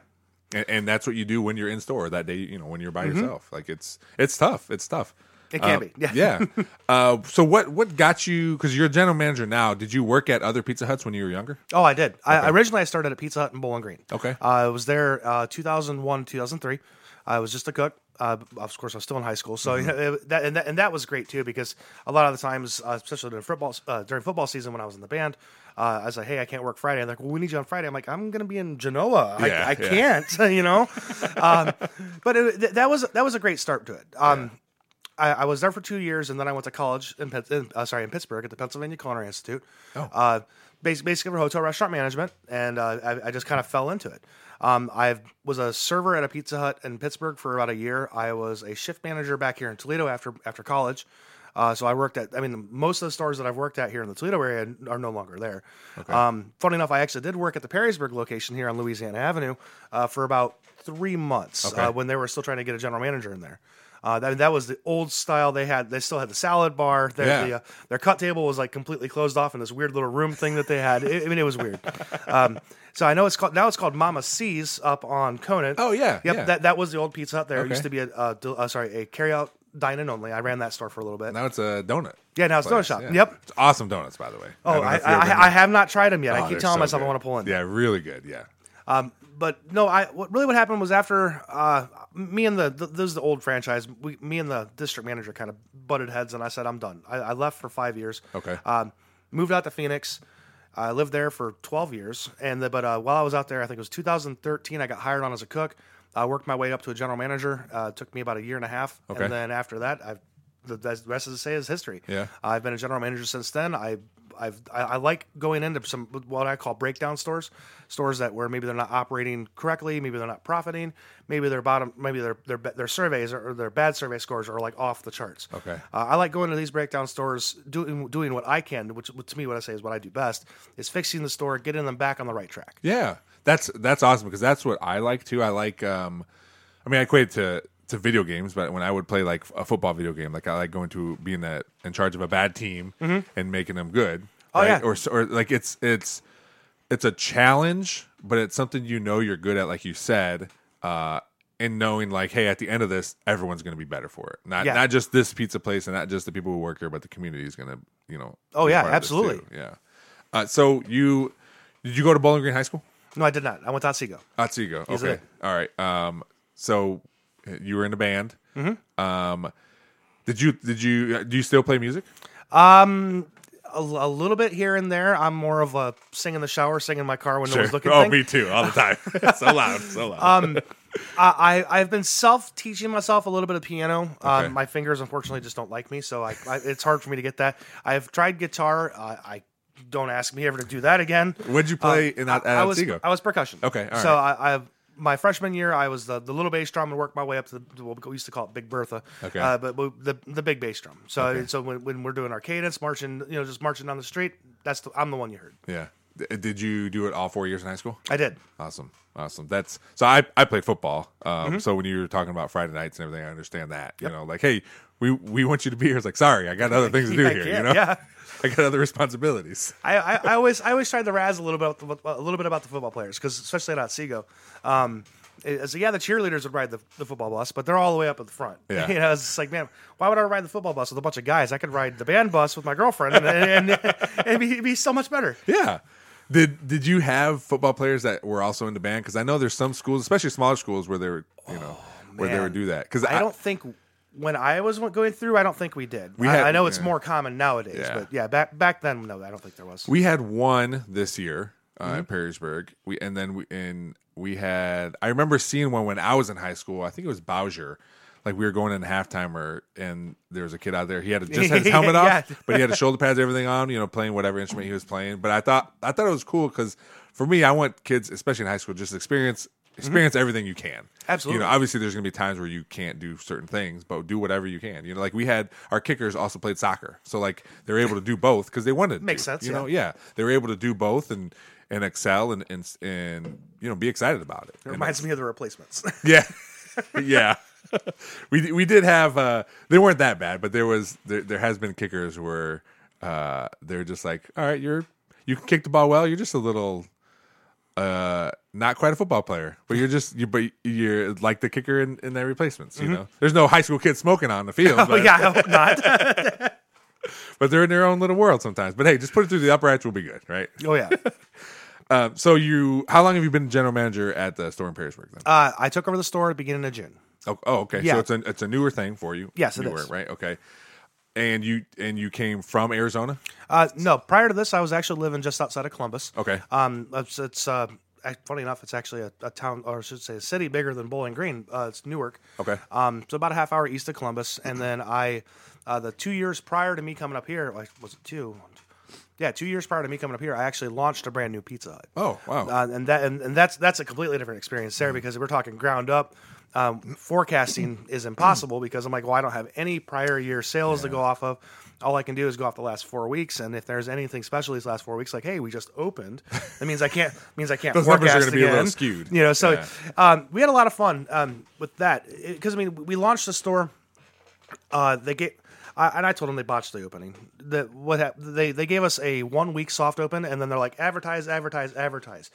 and, and that's what you do when you're in store that day you know when you're by yourself like it's it's tough it's tough Mm-hmm. It can Uh, be, yeah. yeah uh, so what what got you because you're a general manager now did you work at other pizza huts when you were younger Oh, I did. I, originally, I started at Pizza Hut in Bowling Green. Okay. Uh, I was there uh, 2001, 2003. I was just a cook. Uh, of course, I was still in high school, so Mm-hmm. it- that, and that and that was great too because a lot of the times, uh, especially during football uh, during football season when I was in the band, uh, I was like, "Hey, I can't work Friday." They're like, "Well, we need you on Friday." I'm like, "I'm going to be in Genoa. I, Yeah, I yeah. can't," you know. um, but it, th- that was that was a great start to it. Um, I, I was there for two years, and then I went to college in, in uh, sorry in Pittsburgh at the Pennsylvania Culinary Institute. Oh. Uh, bas- basically for hotel restaurant management, and uh, I, I just kind of fell into it. Um, I was a server at a Pizza Hut in Pittsburgh for about a year. I was a shift manager back here in Toledo after after college. Uh, so I worked at. I mean, most of the stores that I've worked at here in the Toledo area are no longer there. Um, funny enough, I actually did work at the Perrysburg location here on Louisiana Avenue uh, for about three months uh, when they were still trying to get a general manager in there. Uh, that, that was the old style. They had they still had the salad bar. Their, Yeah. the, uh, their cut table was like completely closed off in this weird little room thing that they had. It- I mean, it was weird. Um, so I know it's called now. It's called Mama C's up on Conant. Oh, yeah, yep. yeah. That that was the old Pizza Hut. There It used to be a uh, del- uh, sorry a carry out dine in only. I ran that store for a little bit. now it's a donut Yeah, now it's a donut shop. yeah. Yep. it's awesome donuts by the way Oh, I, you've I, I have not tried them yet. Oh, I keep telling so myself I want to pull in. yeah really good yeah Um, but no, I what really what happened was after uh, me and the, the this is the old franchise. We, me and the district manager kind of butted heads, and I said I'm done. I, I left for five years. Okay. Um, moved out to Phoenix. I lived there for 12 years, and the, but uh, while I was out there, I think it was 2013. I got hired on as a cook. I worked my way up to a general manager. Uh, it took me about a year and a half, Okay. and then after that, I've the, the rest of the say is history. Yeah. I've been a general manager since then. I I've I, I like going into some what I call breakdown stores, stores that where maybe they're not operating correctly, maybe they're not profiting, maybe their bottom, maybe their their their surveys or their bad survey scores are like off the charts. Okay. uh, I like going to these breakdown stores, doing doing what I can, which to me what I say is what I do best is fixing the store, getting them back on the right track. Yeah, that's that's awesome because that's what I like too. I like, um, I mean, I equate it to to video games, but when I would play like a football video game, like I like going to being that in charge of a bad team and making them good. Mm-hmm. Oh, right? yeah. or or like it's it's it's a challenge, but it's something you know you're good at, like you said. Uh, and knowing like, hey, at the end of this, everyone's going to be better for it. Not Yeah. not just this pizza place and not just the people who work here, but the community is going to, you know. Oh, yeah, part of this, too. absolutely. Yeah. Uh, so you did you go to Bowling Green High School? No, I did not. I went to Otsego. Otsego. Okay. All right. Um. So you were in a band. Mm-hmm. Um. Did you did you do you still play music? A, a little bit here and there. I'm more of a sing in the shower, sing in my car when no one's looking. oh, thing. me too. All the time. so loud. So loud. Um, I, I've been self teaching myself a little bit of piano. Okay. Um, my fingers unfortunately just don't like me, so I, I it's hard for me to get that. I've tried guitar. Uh, I don't ask me ever to do that again. What'd you play in I, I was I was percussion. Okay, all so right. I, I my freshman year I was the, the little bass drum and worked my way up to the, what we used to call it Big Bertha. Okay. uh, but we- the the big bass drum. So so when, when we're doing our cadence, marching, you know, just marching down the street, that's the, I'm the one you heard. yeah. D- Did you do it all four years in high school? I did. Awesome, awesome. That's so. I I played football. Um, Mm-hmm. So when you were talking about Friday nights and everything, I understand that. You know, like, hey, we we want you to be here. It's like, sorry, I got other things to do here. You know, yeah. I got other responsibilities. I, I, I always I always tried to razz a little bit about the, a little bit about the football players because especially at Otsego, um, it- so yeah, the cheerleaders would ride the, the football bus, but they're all the way up at the front. Yeah. you know, it's like man, why would I ride the football bus with a bunch of guys? I could ride the band bus with my girlfriend, and, and, and it'd, be, it'd be so much better. Yeah. Did Did you have football players that were also into band? Because I know there's some schools, especially smaller schools, where they were, you know, where they would do that. Because I don't think when I was going through, I don't think we did. We I, had- I know it's yeah. more common nowadays, Yeah. but yeah, back back then, no, I don't think there was. We had one this year uh, Mm-hmm. at Perrysburg. We and then we and we had. I remember seeing one when I was in high school. I think it was Bowser. Like we were going in halftime, or and there was a kid out there. He had a, just had his helmet Yeah. off, but he had his shoulder pads, everything on. You know, playing whatever instrument he was playing. But I thought I thought it was cool because for me, I want kids, especially in high school, just experience experience everything you can. Absolutely. You know, obviously there's going to be times where you can't do certain things, but do whatever you can. You know, like we had our kickers also played soccer, so like they're able to do both because they wanted. Makes to, sense, You yeah. know, yeah, they were able to do both and and excel and and and you know be excited about it. It reminds me of the replacements. Yeah, yeah. we we did have uh they weren't that bad, but there was there, there has been kickers where uh they're just like, all right, you're you can kick the ball well, you're just a little uh not quite a football player, but you're just you but you're like the kicker in, in their replacements. You know, there's no high school kids smoking on the field, oh but, yeah, I hope not. but they're in their own little world sometimes. But hey, just put it through the uprights, we'll be good, right? oh yeah. Um, so you, how long have you been general manager at the store in Perrysburg? Then? Uh, I took over the store at the beginning of June. Oh, oh, okay. Yeah. So it's a it's a newer thing for you. Yes, it newer, is. Right. Okay. And you and you came from Arizona. Uh, no, prior to this, I was actually living just outside of Columbus. Okay. Um, it's, it's uh, funny enough, it's actually a, a town, or I should say, a city bigger than Bowling Green. Uh, it's Newark. Okay. Um, so about a half hour east of Columbus, and then I, uh, the two years prior to me coming up here, like was it two? Yeah, two years prior to me coming up here, I actually launched a brand new Pizza Hut. Oh wow. Uh, and that and, and that's that's a completely different experience there because we're talking ground up. Um, forecasting is impossible because I'm like, well, I don't have any prior year sales to go off of. All I can do is go off the last four weeks, and if there's anything special these last four weeks, like, hey, we just opened, that means I can't means I can't Those numbers are forecast gonna be a little skewed. You know, so Yeah. um, we had a lot of fun um, with that because I mean, we launched the store. Uh, they get. I, and I told them they botched the opening. That what hap- they they gave us a one week soft open, and then they're like advertise, advertise, advertise.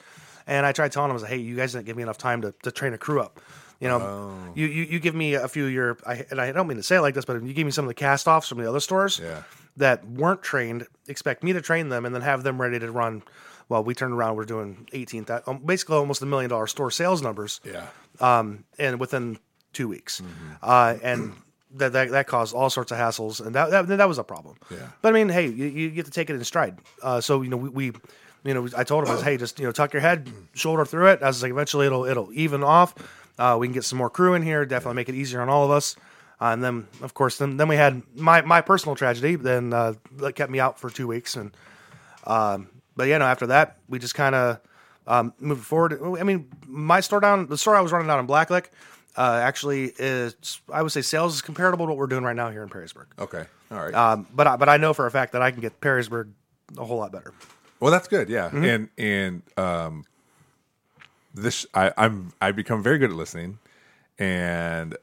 And I tried telling them, I was like, hey, you guys didn't give me enough time to, to train a crew up. You know, Oh. you, you you give me a few of your, I, and I don't mean to say it like this, but you give me some of the cast offs from the other stores Yeah. that weren't trained, expect me to train them, and then have them ready to run. Well, we turned around, we're doing eighteen, um, basically almost a million dollar store sales numbers yeah. um, and within two weeks, Mm-hmm. uh, and that, that that caused all sorts of hassles, and that that, that was a problem. Yeah. But I mean, hey, you, you get to take it in stride. Uh, so you know, we, we, you know, I told him, I was, hey, just you know, tuck your head, shoulder through it. I was like, eventually it'll it'll even off. Uh, we can get some more crew in here, definitely make it easier on all of us. Uh, and then, of course, then then we had my my personal tragedy. Then uh, that kept me out for two weeks, and um, but yeah, no. After that, we just kind of um, moved forward. I mean, my store down, the store I was running down in Blacklick, uh, actually is I would say sales is comparable to what we're doing right now here in Perrysburg. Okay. All right. Um, but I, but I know for a fact that I can get Perrysburg a whole lot better. Well, that's good. Yeah, Mm-hmm. and and um, this I, I'm I become very good at listening and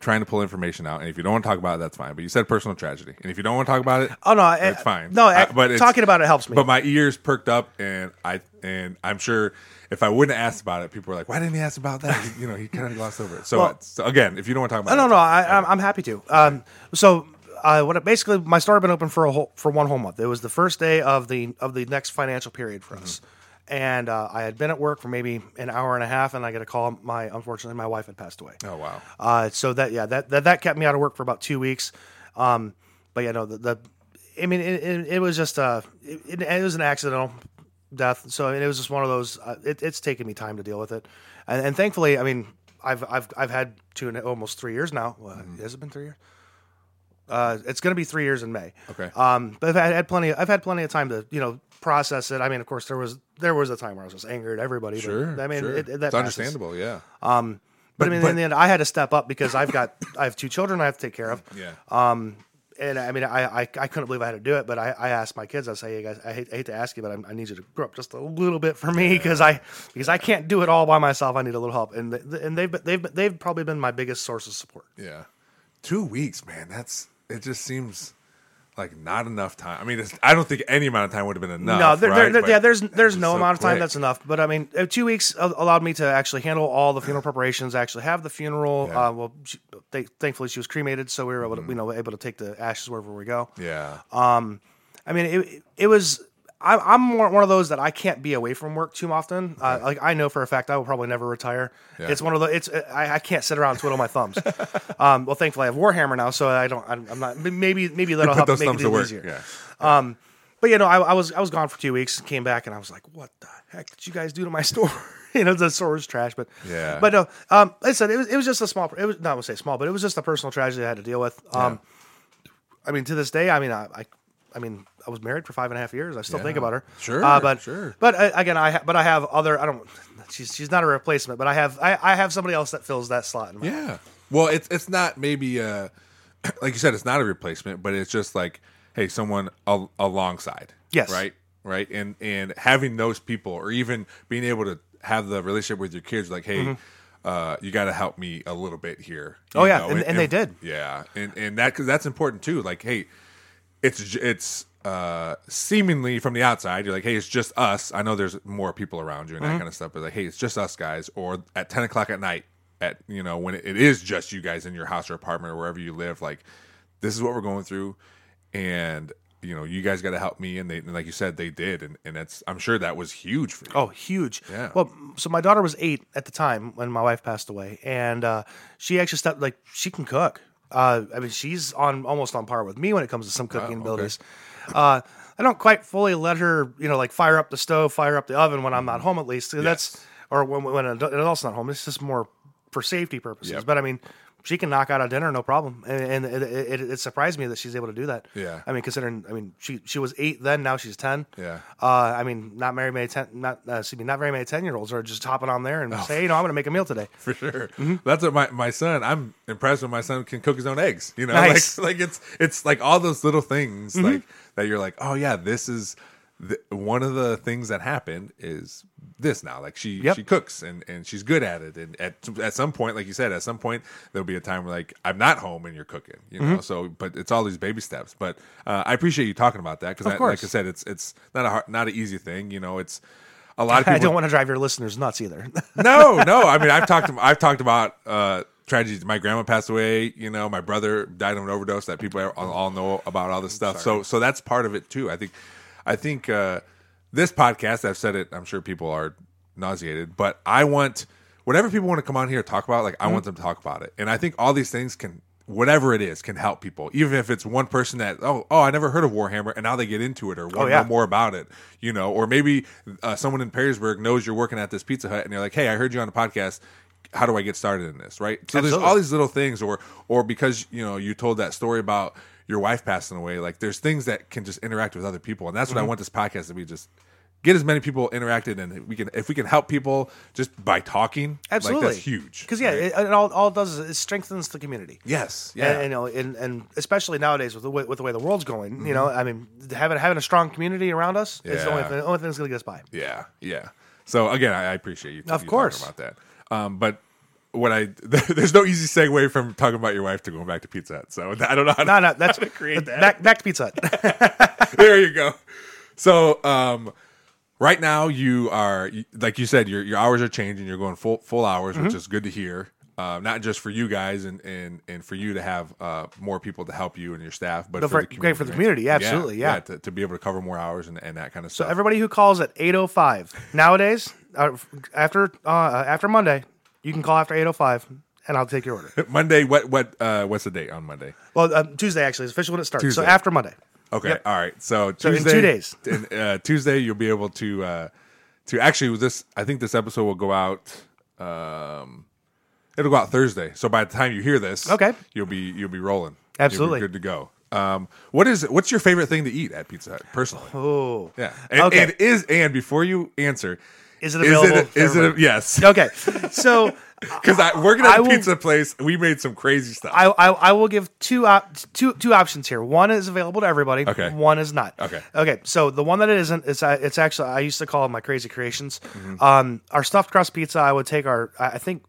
trying to pull information out. And if you don't want to talk about it, that's fine. But you said personal tragedy, and if you don't want to talk about it, Oh no, it's fine. No, I- but talking about it helps me. But my ears perked up, and I and I'm sure if I wouldn't asked about it, people were like, "Why didn't he ask about that?" You know, he kind of glossed over it. So, Well- so again, if you don't want to talk about No, it, no, no. I, I'm, I'm happy to. Um, so, uh, what it, basically my store had been open for a whole for one whole month. It was the first day of the of the next financial period for us, and uh, I had been at work for maybe an hour and a half, and I get a call. My unfortunately, my wife had passed away. Oh wow. Uh, so that yeah, that, that that kept me out of work for about two weeks. Um, but yeah, no, the, the I mean, it, it, it was just uh, it, it was an accidental death. So I mean, it was just one of those. Uh, it, it's taken me time to deal with it, and, and thankfully, I mean, I've I've I've had two and almost three years now. Mm-hmm. Has it been three years? Uh, it's going to be three years in May. Okay. Um, but I've had, had plenty. I've had plenty of time to you know process it. I mean, of course, there was there was a time where I was just angry at everybody. but, Sure. I mean, sure. it, it, that it's passes. understandable. Yeah. Um, But, I mean, but- in the end, I had to step up because I've got I have two children I have to take care of. Yeah. Um, And I mean, I, I, I couldn't believe I had to do it, but I, I asked my kids. I say, hey guys, I hate, I hate to ask you, but I, I need you to grow up just a little bit for me because I because I can't do it all by myself. I need a little help, and and they've they've they've probably been my biggest source of support. Yeah. Two weeks, man. That's it. Just seems like not enough time. I mean, it's, I don't think any amount of time would have been enough. no, there, right? there, there- yeah, there's there's no so amount of time quick. that's enough. But I mean, uh, two weeks allowed me to actually handle all the funeral preparations, actually have the funeral. Yeah. Uh, well, she, they, thankfully she was cremated, so we were able to you know able to take the ashes wherever we go. Yeah. I mean, it, it was. I, I'm more one of those that I can't be away from work too often. Uh, like I know for a fact I will probably never retire. Yeah. It's one of the. It's I, I can't sit around and twiddle my thumbs. um, well, thankfully I have Warhammer now, so I don't. I'm, I'm not. Maybe maybe that'll help make it to a little work. easier. Yeah. But you know, I, I was I was gone for two weeks. Came back and I was like, "What the heck did you guys do to my store?" you know, the store was trash. But Yeah. But no, um, like I said it was it was just a small. It was not to say small, but it was just a personal tragedy I had to deal with. Um, I mean, to this day, I mean, I, I, I mean, I was married for five and a half years. I still think about her. Sure, uh, but sure. But uh, again, I ha- but I have other. I don't. She's she's not a replacement, but I have I, I have somebody else that fills that slot. In my Yeah. Well, it's it's not maybe uh like you said, it's not a replacement, but it's just like hey, someone al- alongside. Yes. Right. Right. And and having those people, or even being able to have the relationship with your kids, like hey. Uh, you got to help me a little bit here. Mm-hmm. Oh, yeah, and- and they did. Yeah, and and that because that's important too. Like, hey, it's it's uh seemingly from the outside you're like hey it's just us i know there's more people around you and Mm-hmm. that kind of stuff but like hey it's just us guys or at 10 o'clock at night at you know when it, it is just you guys in your house or apartment or wherever you live like this is what we're going through and you know you guys got to help me and they and like you said they did and, and that's i'm sure that was huge for you Oh, huge. Yeah. Well, so my daughter was eight at the time when my wife passed away, and uh, she actually stepped like she can cook. Uh, I mean, she's on almost on par with me when it comes to some cooking okay. abilities. Uh, I don't quite fully let her, you know, like fire up the stove, fire up the oven when I'm not home. At least that's or when when an adult's not home. It's just more for safety purposes. Yep. But I mean. She can knock out a dinner, no problem, and, and it, it, it surprised me that she's able to do that. Yeah. I mean, considering, I mean, she she was eight then, now she's ten. Yeah. Uh, I mean, not very many ten, not uh, excuse me, not very many ten year olds are just hopping on there and Oh. say, you know, I'm going to make a meal today. for sure. Mm-hmm. That's what my, my son. I'm impressed when my son can cook his own eggs. You know, Nice. Mm-hmm. like like it's it's like all those little things like that. You're like, oh yeah, this is th- one of the things that happened is this now. Like she Yep. she cooks and and she's good at it. And at at some point, like you said, at some point there'll be a time where like I'm not home and you're cooking. You know, Mm-hmm. so but it's all these baby steps. But uh, I appreciate you talking about that because like. I said, it's it's not a hard, not an easy thing. You know, it's a lot of people I don't want to drive your listeners nuts either. no, no. I mean, I've talked. I've talked about uh, tragedies. My grandma passed away. You know, my brother died of an overdose. That people all, all know about all this stuff. So, so that's part of it too. I think. I think uh, this podcast. I've said it. I'm sure people are nauseated, but I want whatever people want to come on here and talk about. Like, I Mm-hmm. want them to talk about it. And I think all these things can. Whatever it is can help people, even if it's one person that oh oh I never heard of Warhammer and now they get into it or want to Oh, yeah. know more about it, you know, or maybe uh, someone in Perrysburg knows you're working at this Pizza Hut and they're like, hey, I heard you on the podcast. How do I get started in this? Right. So there's all these little things, or or because you know you told that story about your wife passing away. Like there's things that can just interact with other people, and that's what I Mm-hmm. want this podcast to be. Just get as many people interacted, and we can if we can help people just by talking. Absolutely, like, that's huge. Because yeah, right? it, it all, all it does is it strengthens the community. yes, And, yeah, and, you know, and, and especially nowadays with the way, with the way the world's going, Mm-hmm. you know, I mean, having having a strong community around us is the only, thing, the only thing that's going to get us by. Yeah, yeah. So again, I, I appreciate you. Of you talking course. about that. Um, but what I there's no easy segue from talking about your wife to going back to Pizza Hut. So I don't know how to No, no, that's create that. back back to Pizza Hut. there you go. So, um, right now you are like you said, your your hours are changing. You're going full full hours, which Mm-hmm. is good to hear. Uh, not just for you guys and, and, and for you to have uh, more people to help you and your staff, but No, for for- the great for the right? community, absolutely, yeah. to, to be able to cover more hours and, and that kind of stuff. So everybody who calls at eight oh five nowadays, uh, after uh, after Monday, you can call after eight oh five, and I'll take your order. Monday, what what uh, what's the date on Monday? Well, um, Tuesday actually is officially when it starts. Tuesday. So after Monday. Okay, Yep. all right. So So in Tuesday, two days. uh, Tuesday, you'll be able to uh, to actually this. I think this episode will go out. Um, It'll go out Thursday. So by the time you hear this, Okay. you'll be you'll be rolling. Absolutely. You'll be good to go. Um, what is what's your favorite thing to eat at Pizza Hut personally? Oh, Yeah. And, Okay. and is and before you answer, Is it available Is it, is it yes? okay. So Because I working at I a will- pizza place, we made some crazy stuff. I, I I will give two op- two two options here. One is available to everybody. Okay. One is not. Okay. Okay. So the one that it isn't, it's uh, it's actually I used to call it my crazy creations. Mm-hmm. Um, our stuffed crust pizza, I would take our I think.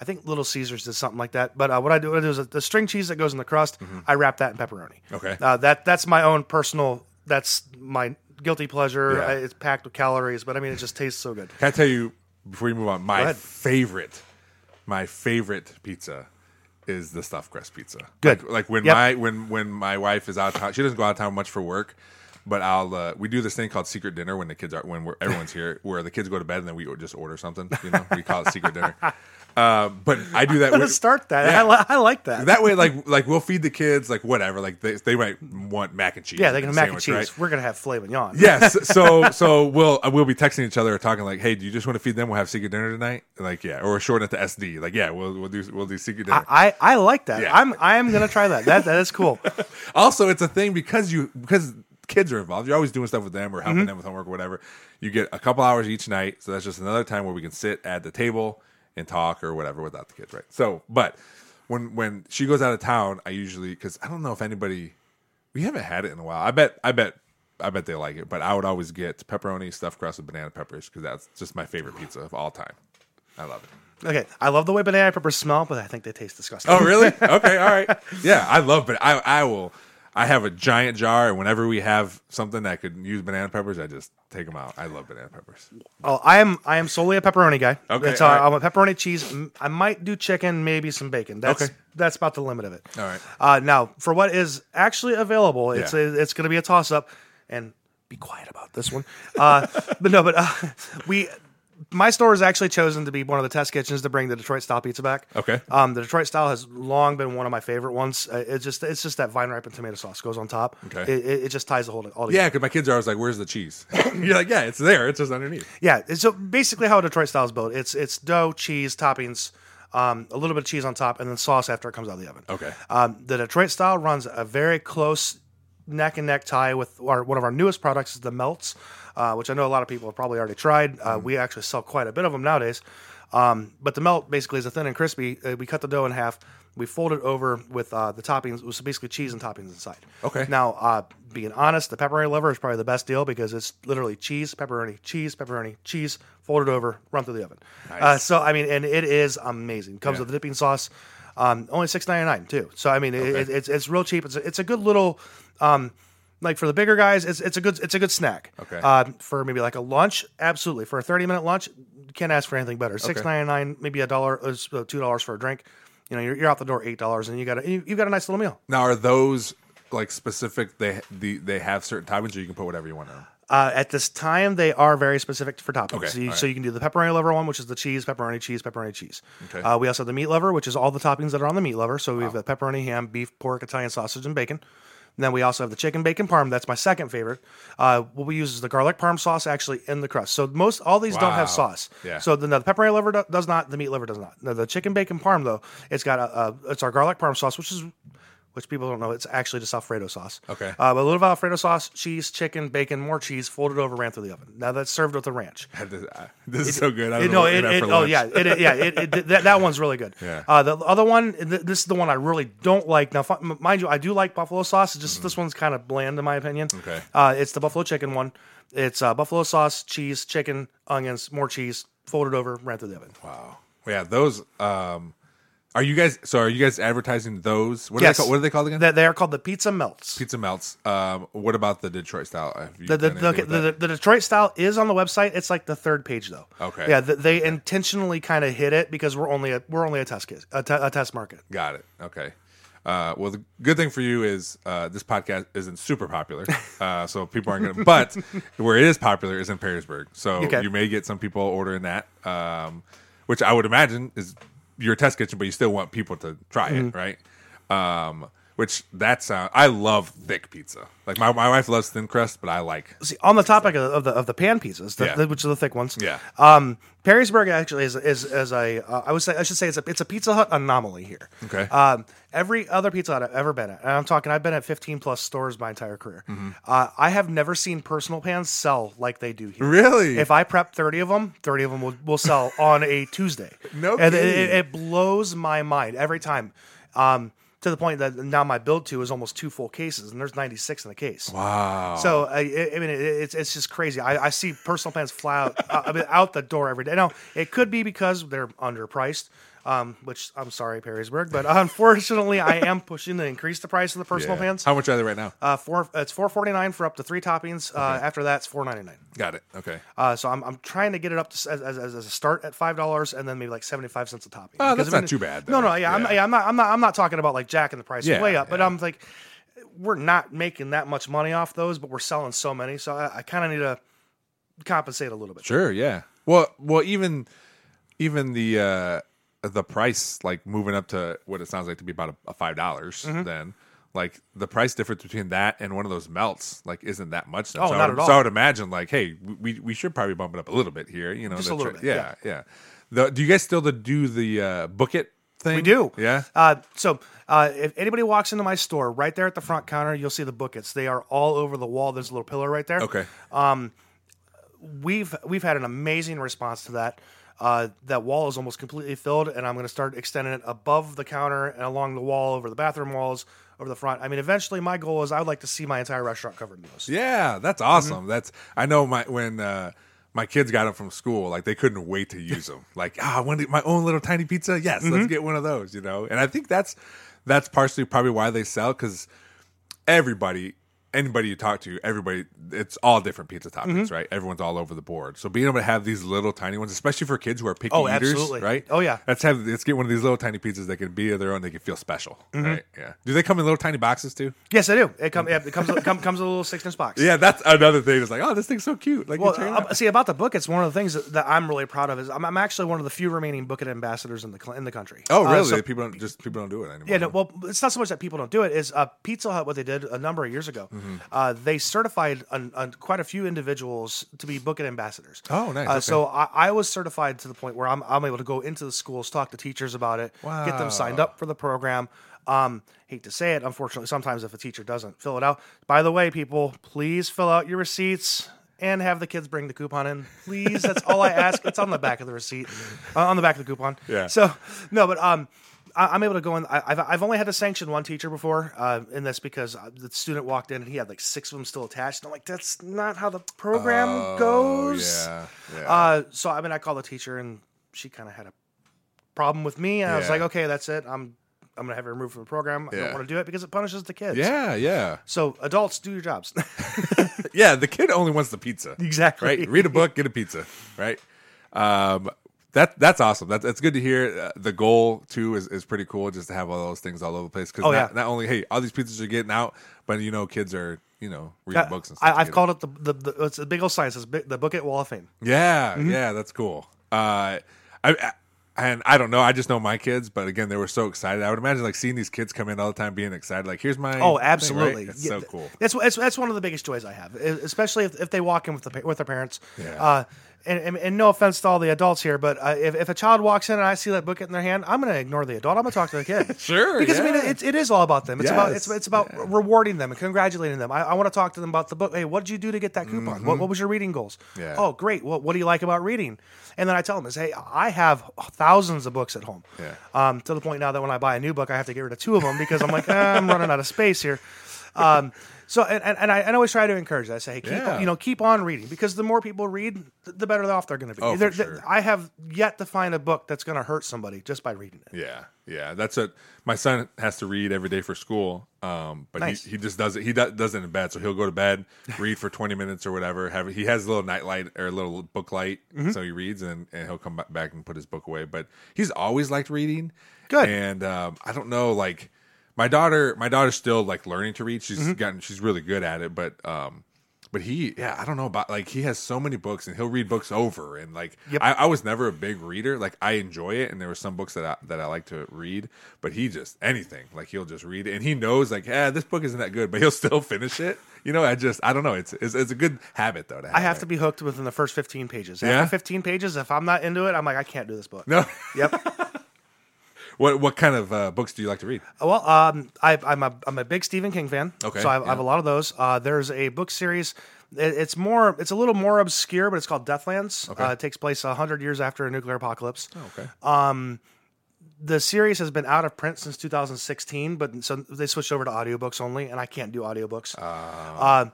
I think Little Caesars did something like that, but uh, what I do, what I do is the string cheese that goes in the crust, I wrap that in pepperoni. Mm-hmm. Okay. uh, that that's my own personal. That's my guilty pleasure. Yeah. Uh, It's packed with calories, but I mean, it just tastes so good. Can I tell you before you move on? My favorite, my favorite pizza is the stuffed crust pizza. Good. Like, like when Yep. my when when my wife is out of town, she doesn't go out of town much for work. But I'll uh, we do this thing called secret dinner when the kids are when we're, everyone's here, where the kids go to bed and then we just order something. You know, we call it secret dinner. Uh, but I do that. I'm gonna with- start that. Yeah. I, li- I like that. that way, like like we'll feed the kids like whatever. Like they, they might want mac and cheese. yeah, they can mac and cheese. right? We're gonna have filet mignon. yes. So so we'll uh, we'll be texting each other or talking like, hey, do you just want to feed them? We'll have secret dinner tonight. Like yeah, or shorten it to SD. Like yeah, we'll we'll do we'll do secret dinner. I, I like that. Yeah. I'm I'm gonna try that. That that is cool. also, it's a thing because you because kids are involved. You're always doing stuff with them or Mm-hmm. helping them with homework or whatever. You get a couple hours each night, so that's just another time where we can sit at the table and talk or whatever without the kids, right? So, but when when she goes out of town, I usually because I don't know if anybody we haven't had it in a while. I bet I bet. I bet they like it, but I would always get pepperoni stuffed crust with banana peppers because that's just my favorite pizza of all time. I love it. Okay, I love the way banana peppers smell, but I think they taste disgusting. Oh, really? Okay, all right. Yeah, I love, but I I will. I have a giant jar, and whenever we have something that could use banana peppers, I just take them out. I love banana peppers. Oh, I am I am solely a pepperoni guy. Okay, That's all, right. I'm a pepperoni cheese. I might do chicken, maybe some bacon. That's Okay. that's about the limit of it. All right. Uh, now, for what is actually available, it's Yeah. a, it's going to be a toss up, and be quiet about this one. Uh, but no, but uh, we. My store has actually chosen to be one of the test kitchens to bring the Detroit style pizza back. Okay. Um, the Detroit style has long been one of my favorite ones. Uh, it's just it's just that vine ripened tomato sauce goes on top. Okay. It, it, it just ties the whole all together. Yeah, because my kids are always like, "Where's the cheese?" You're like, "Yeah, it's there. It's just underneath." Yeah. So basically, how a Detroit style is built, it's it's dough, cheese, toppings, um, a little bit of cheese on top, and then sauce after it comes out of the oven. Okay. Um, the Detroit style runs a very close neck and neck tie with our, one of our newest products is the melts, uh, which I know a lot of people have probably already tried. Uh, We actually sell quite a bit of them nowadays. Um, but the melt basically is a thin and crispy. Uh, we cut the dough in half. We fold it over with uh, the toppings, so basically cheese and toppings inside. Okay. Now, uh, being honest, the pepperoni lover is probably the best deal because it's literally cheese, pepperoni, cheese, pepperoni, cheese, folded over, run through the oven. Uh, so I mean, and it is amazing. Comes Yeah. with dipping sauce. Um, only six ninety nine too. So I mean, it, it, it's it's real cheap. It's a, it's a good little, um, like for the bigger guys, it's it's a good it's a good snack. Okay. Uh, for maybe like a lunch, absolutely. For a thirty minute lunch, can't ask for anything better. Six ninety nine, maybe a dollar, uh, two dollars for a drink. You know, you're, you're out the door eight dollars, and you got a, you, you got a nice little meal. Now, are those like specific? They the, they have certain toppings, or you can put whatever you want on. them? Uh, at this time, they are very specific for toppings. Okay, so, you, all so you can do the pepperoni lover one, which is the cheese, pepperoni, cheese, pepperoni, cheese. Okay. Uh, we also have the meat lover, which is all the toppings that are on the meat lover. So we have the pepperoni, ham, beef, pork, Italian sausage, and bacon. And then we also have the chicken bacon parm. That's my second favorite. Uh, what we use is the garlic parm sauce actually in the crust. So most all these don't have sauce. Yeah. So the, no, the pepperoni liver do- does not. The meat liver does not. No, the chicken bacon parm though, it's got a, a it's our garlic parm sauce, which is which people don't know. It's actually just Alfredo sauce. Okay. Uh, but a little of Alfredo sauce, cheese, chicken, bacon, more cheese, folded over, ran through the oven. Now that's served with a ranch. This, uh, this is so good. I don't know it, gonna have it, for oh yeah, it, it- yeah, it, it, that, that one's really good. Yeah. Uh, the other one, th- this is the one I really don't like. Now, fi- mind you, I do like buffalo sauce. It's just this one's kind of bland in my opinion. Okay. Uh, it's the buffalo chicken one. It's uh, buffalo sauce, cheese, chicken, onions, more cheese, folded over, ran through the oven. Wow. Yeah, those. Um, are you guys? So are you guys advertising those? What are Yes. they called? What are they called again? They, they are called the pizza melts. Pizza melts. Um, what about the Detroit style? The, the, the, the, Detroit style is on the website. It's like the third page though. Okay. Yeah, th- they intentionally kind of hit it because we're only a, we're only a test kit, a, test market. Got it. Okay. Uh, well, the good thing for you is uh, this podcast isn't super popular, uh, so people aren't going to. But where it is popular is in Perrysburg, so Okay. you may get some people ordering that, um, which I would imagine is your test kitchen, but you still want people to try Mm-hmm. it, right? Um, which that sound I love thick pizza. Like my, my wife loves thin crust, but I like See, on the topic of, of the of the pan pizzas, the, Yeah. the- which are the thick ones. Yeah. Um, Perrysburg actually is is, is a uh, I would say I should say it's a it's a Pizza Hut anomaly here. Okay. Um, every other Pizza Hut I've ever been at, and I'm talking I've been at 15 plus stores my entire career. Mm-hmm. Uh, I have never seen personal pans sell like they do here. Really? If I prep 30 of them, 30 of them will, will sell on a Tuesday. No and it, kidding. it, it blows my mind every time. Um, to the point that now my build to is almost two full cases, and there's 96 in the case. wow. So I, I mean, it, it's it's just crazy. I, I see personal pans fly out, uh, I mean, out the door every day. Now it could be because they're underpriced, um, which I'm sorry, Perrysburg, but unfortunately, I am pushing to increase the price of the personal Yeah. pans. How much are they right now? Uh, four, it's four forty nine for up to three toppings. Uh, after that, it's four ninety nine. Got it. Okay. Uh, so I'm, I'm trying to get it up to s- as, as, as a start at five dollars, and then maybe like seventy five cents a topping. Oh, that's not too bad, No, though. no, yeah, I'm, Yeah. yeah, I'm not, I'm not, I'm not talking about like jacking the price Yeah, way up, but yeah. I'm like, we're not making that much money off those, but we're selling so many, so I, I kind of need to compensate a little bit. Sure. Yeah. Well, well, even even the uh the price like moving up to what it sounds like to be about a, a five dollars. Mm-hmm. Then like the price difference between that and one of those melts like isn't that much. Then. Oh, so I not would, at all. So I would imagine like, hey, we we should probably bump it up a little bit here. You know, Just a little bit, Yeah. Yeah. The, do you guys still do the uh, book it thing? We do. Yeah. Uh, so uh, if anybody walks into my store, right there at the front counter, you'll see the Book Its. They are all over the wall. There's a little pillar right there. Okay. Um we've we've had an amazing response to that. Uh, that wall is almost completely filled, and I'm going to start extending it above the counter and along the wall, over the bathroom walls, over the front. I mean, eventually, my goal is I would like to see my entire restaurant covered in those. Yeah, that's awesome. That's I know my when uh, my kids got them from school, like they couldn't wait to use them. Like, ah, I want to get my own little tiny pizza. Yes, let's get one of those. You know, and I think that's that's partially probably why they sell because everybody. Anybody you talk to, everybody, it's all different pizza toppings, right? Everyone's all over the board. So being able to have these little tiny ones, especially for kids who are picky Oh, eaters, absolutely. right? Oh, yeah. Let's have let's get one of these little tiny pizzas that can be of their own. They can feel special, Mm-hmm. right? Yeah. Do they come in little tiny boxes too? Yes, I do. It, come, yeah, it comes it come, comes in a little six inch box. Yeah, that's another thing. It's like, oh, this thing's so cute. Like, Well, uh, see about the book, it's one of the things that, that I'm really proud of. Is I'm, I'm actually one of the few remaining Bookit ambassadors in the in the country. Oh, Uh, really? so- people don't just people don't do it anymore. Yeah, no, well, it's not so much that people don't do it. Is uh, Pizza Hut what they did a number of years ago? Mm-hmm. Uh, they certified quite a few individuals to be Book It ambassadors. Oh, nice, Uh, okay. So I, I was certified to the point where I'm, I'm able to go into the schools, talk to teachers about it, get them signed up for the program. Um, hate to say it, unfortunately, sometimes if a teacher doesn't fill it out. By the way, people, please fill out your receipts. And have the kids bring the coupon in, please. That's all I ask. It's on the back of the receipt, uh, on the back of the coupon. Yeah. So no, but um, I, I'm able to go in. I, I've I've only had to sanction one teacher before uh, in this because uh, the student walked in and he had like six of them still attached. And I'm like, that's not how the program goes. Oh, yeah, yeah. Uh, so I mean, I called the teacher and she kind of had a problem with me, and I was like, okay, that's it. I'm I'm gonna have her removed from the program. I Yeah. don't want to do it because it punishes the kids. yeah, yeah, So adults, do your jobs. yeah. The kid only wants the pizza, Exactly. Right? Read a book, get a pizza, right? Um, that that's awesome. That's that's good to hear. Uh, the goal too is, is pretty cool, just to have all those things all over the place. Because Oh, not, yeah. not only hey, all these pizzas are getting out, but you know, kids are you know reading books and stuff. I, I've called it the, the, the it's a big old sign. It says Bi- the Book It Wall of Fame. Yeah, Mm-hmm. yeah, that's cool. Uh, I, I and I don't know. I just know my kids, but again, they were so excited. I would imagine like seeing these kids come in all the time, being excited. Like, here's my Oh, thing, right? absolutely! It's Yeah, so cool. That's that's that's one of the biggest joys I have, especially if, if they walk in with the with their parents. Yeah. Uh, and, and, and no offense to all the adults here, but uh, if, if a child walks in and I see that book in their hand, I'm going to ignore the adult. I'm going to talk to the kid. Sure, because I mean it, it is all about them. It's about it's, it's about yeah. rewarding them and congratulating them. I, I want to talk to them about the book. Hey, what did you do to get that coupon? What, what was your reading goals? Mm-hmm. Yeah. Oh, great. What what do you like about reading? And then I tell them, is hey, I have thousands of books at home. Yeah. Um, to the point now that when I buy a new book, I have to get rid of two of them because I'm like, eh, I'm running out of space here. Um, so and, and, I, and I always try to encourage that. I say, hey, keep Yeah. you know, keep on reading because the more people read, the better off they're going to be. Oh, for sure. I have yet to find a book that's going to hurt somebody just by reading it. Yeah, yeah. That's what my son has to read every day for school. Um, but Nice. he, he just does it. He do, does it in bed, so he'll go to bed, read for twenty minutes or whatever. Have he has a little night light or a little book light, Mm-hmm. so he reads and, and he'll come back and put his book away. But he's always liked reading. Good. And um, I don't know, like my daughter, my daughter's still like learning to read. She's Mm-hmm. gotten, she's really good at it, but um, but he, yeah, I don't know about like he has so many books and he'll read books over and like Yep. I, I was never a big reader. Like I enjoy it and there were some books that I, that I like to read, but he just anything like he'll just read it and he knows like yeah this book isn't that good, but he'll still finish it. You know, I just I don't know. It's it's, it's a good habit though. To have I have that. to be hooked within the first 15 pages. Yeah? After 15 pages, if I'm not into it, I'm like, I can't do this book. no. Yep. what what kind of uh, books do you like to read? well, um, I, I'm a I'm a big Stephen King fan. Okay, So I, I have a lot of those. Uh, there's a book series. It, it's more. It's a little more obscure, but it's called Deathlands. Okay. Uh, it takes place hundred years after a nuclear apocalypse. okay. Um, the series has been out of print since 2016, but so they switched over to audiobooks only, and I can't do audiobooks. Uh,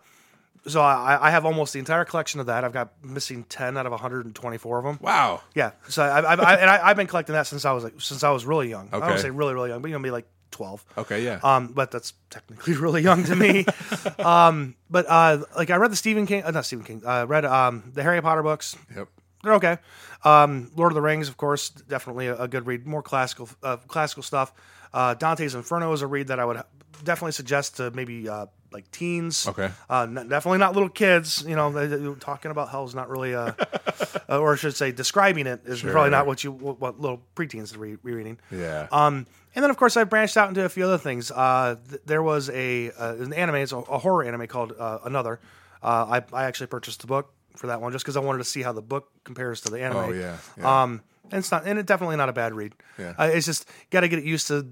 so I, I have almost the entire collection of that. I've got missing 10 out of 124 of them. wow. Yeah. So I, I, I and I, I've been collecting that since I was like since I was really young. I Okay. don't say really really young, but you know, be like 12. Okay. Yeah. Um, but that's technically really young to me. um, but uh, like I read the Stephen King, uh, not Stephen King. I read um the Harry Potter books. yep. They're okay. Um, Lord of the Rings, of course, definitely a, a good read. More classical, uh, classical stuff. Uh, Dante's Inferno is a read that I would definitely suggest to maybe uh, like teens. Okay. Uh, n- definitely not little kids. You know, they, they- talking about hell is not really, uh, uh, or I should say, describing it is probably not what you what, what little preteens are re- reading. Yeah. Um, and then, of course, I branched out into a few other things. Uh, th- there was a uh, an anime, it's a, a horror anime called uh, Another. Uh, I, I actually purchased the book for that one just because I wanted to see how the book compares to the anime. Oh, yeah, yeah. Um, and it's not, and it's definitely not a bad read. Yeah. It's just got to get used to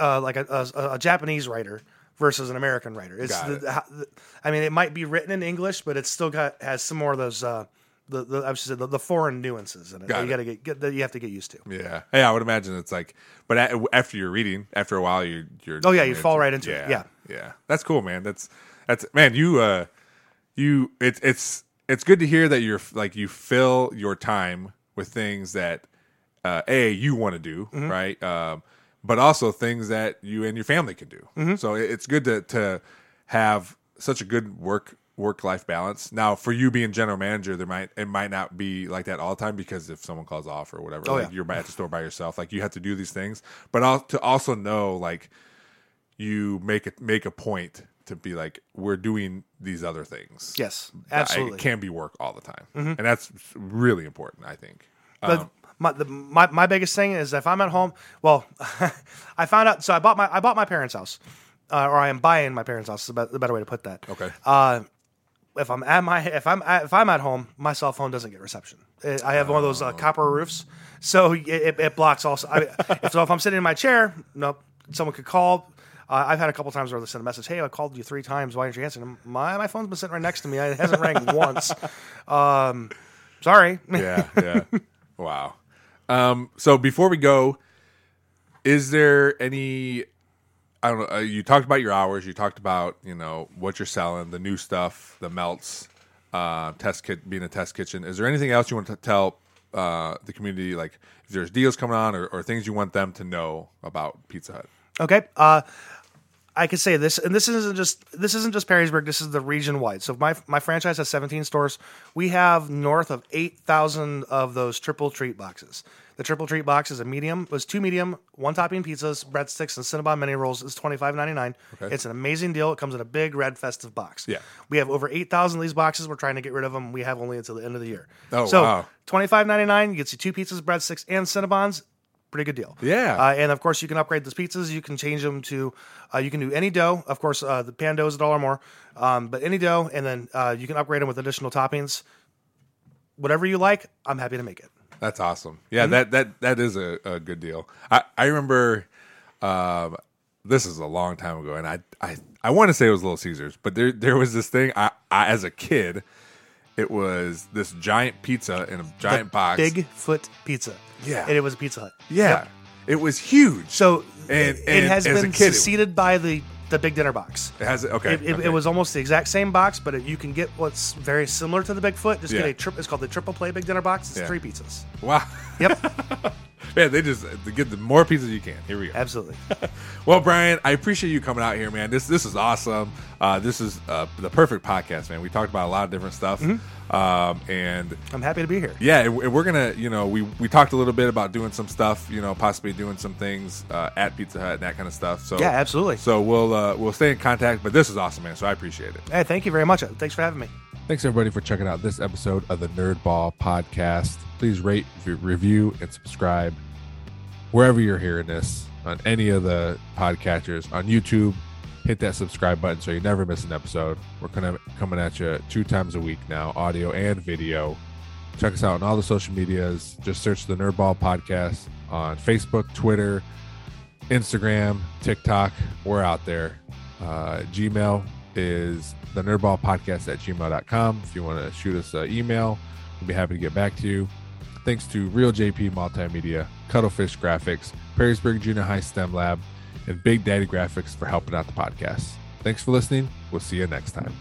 uh, like a, a, a Japanese writer versus an American writer. It's the, it. the, I mean, it might be written in English, but it's still got has some more of those. Uh, the, the I should say the, the foreign nuances in it. Got that you it. got to get, get that you have to get used to. Yeah, yeah. I would imagine it's like, but a- after you're reading, after a while, you you're. Oh, yeah, you fall right into it. Yeah. yeah. That's cool, man. That's that's man. You uh, you it's it's it's good to hear that you're like you fill your time with things that uh, a you want to do, Mm-hmm. right? Um, but also things that you and your family can do. Mm-hmm. So it's good to to have such a good work work life balance. Now, for you being general manager, there might it might not be like that all the time because if someone calls off or whatever, Oh, like yeah. you're at the store by yourself, like you have to do these things. But to also know like you make it make a point to be like we're doing these other things. Yes, absolutely. Mm-hmm. It can be work all the time, and that's really important. I think. But Um, my, the, my my biggest thing is if I'm at home. Well, I found out. So I bought my I bought my parents' house, uh, or I am buying my parents' house. Is the, be- the better way to put that. Okay. Uh, if I'm at my if I'm at, if I'm at home, my cell phone doesn't get reception. It- I have one of those uh, Oh. copper roofs, so it, it, it blocks also. I, if, so if I'm sitting in my chair, nope, someone could call. Uh, I've had a couple times where they send a message, "Hey, I called you three times. Why didn't you answer?" And my my phone's been sitting right next to me. It hasn't rang once. Um, sorry. yeah, yeah. Wow. Um, so before we go, is there any? I don't know. Uh, you talked about your hours. You talked about you know what you're selling, the new stuff, the melts, uh, test kit being a test kitchen. Is there anything else you want to tell uh, the community? Like if there's deals coming on or, or things you want them to know about Pizza Hut? Okay. Uh, I could say this, and this isn't just this isn't just Perrysburg. This is the region wide. So my my franchise has 17 stores. We have north of 8,000 of those triple treat boxes. The triple treat box is a medium, was two medium, one topping pizzas, breadsticks, and Cinnabon mini rolls. It's twenty five ninety nine. It's an amazing deal. It comes in a big red festive box. Yeah. we have over 8,000 of these boxes. We're trying to get rid of them. We have only until the end of the year. Oh, so wow. twenty five ninety nine gets you two pizzas, breadsticks, and Cinnabons. Pretty good deal. Yeah. Uh, and of course, you can upgrade those pizzas. You can change them to, uh, you can do any dough. Of course, uh, the pan dough is a dollar more, um, but any dough, and then uh, you can upgrade them with additional toppings. Whatever you like, I'm happy to make it. That's awesome. Mm-hmm. Yeah, that that that is a, a good deal. I I remember um this is a long time ago and I I I want to say it was Little Caesars, but there there was this thing I, I as a kid it was this giant pizza in a giant box. Bigfoot Pizza. Yeah. and it was a Pizza Hut. Yeah. Yep. It was huge. So And- it and has been kid, it- succeeded by the the big dinner box. it has okay. It, it, okay. it was almost the exact same box, but it, you can get what's very similar to the Bigfoot. Just Yeah. get a trip. It's called the triple play big dinner box. It's Yeah. three pizzas. wow. Yep, Man, they just they get the more pizzas you can. Here we go. absolutely. Well, Brian, I appreciate you coming out here, man. This this is awesome. Uh, this is uh, the perfect podcast, man. We talked about a lot of different stuff, Mm-hmm. um, and I'm happy to be here. yeah, and and we're gonna, you know, we we talked a little bit about doing some stuff, you know, possibly doing some things uh, at Pizza Hut and that kind of stuff. So Yeah, absolutely. So we'll uh, we'll stay in contact. But this is awesome, man. So I appreciate it. Hey, thank you very much. Thanks for having me. Thanks everybody for checking out this episode of the Nerd Ball Podcast. Please rate, review, and subscribe wherever you're hearing this on any of the podcatchers on YouTube. Hit that subscribe button so you never miss an episode. We're kind of coming at you two times a week now, audio and video. Check us out on all the social medias. Just search the Nerdball Podcast on Facebook, Twitter, Instagram, TikTok. We're out there. Uh, Gmail is the nerdball podcast at gmail.com. If you want to shoot us an email, we'll be happy to get back to you. Thanks to Real JP Multimedia, Cuttlefish Graphics, Perrysburg Junior High STEM Lab, and Big Daddy Graphics for helping out the podcast. Thanks for listening. We'll see you next time.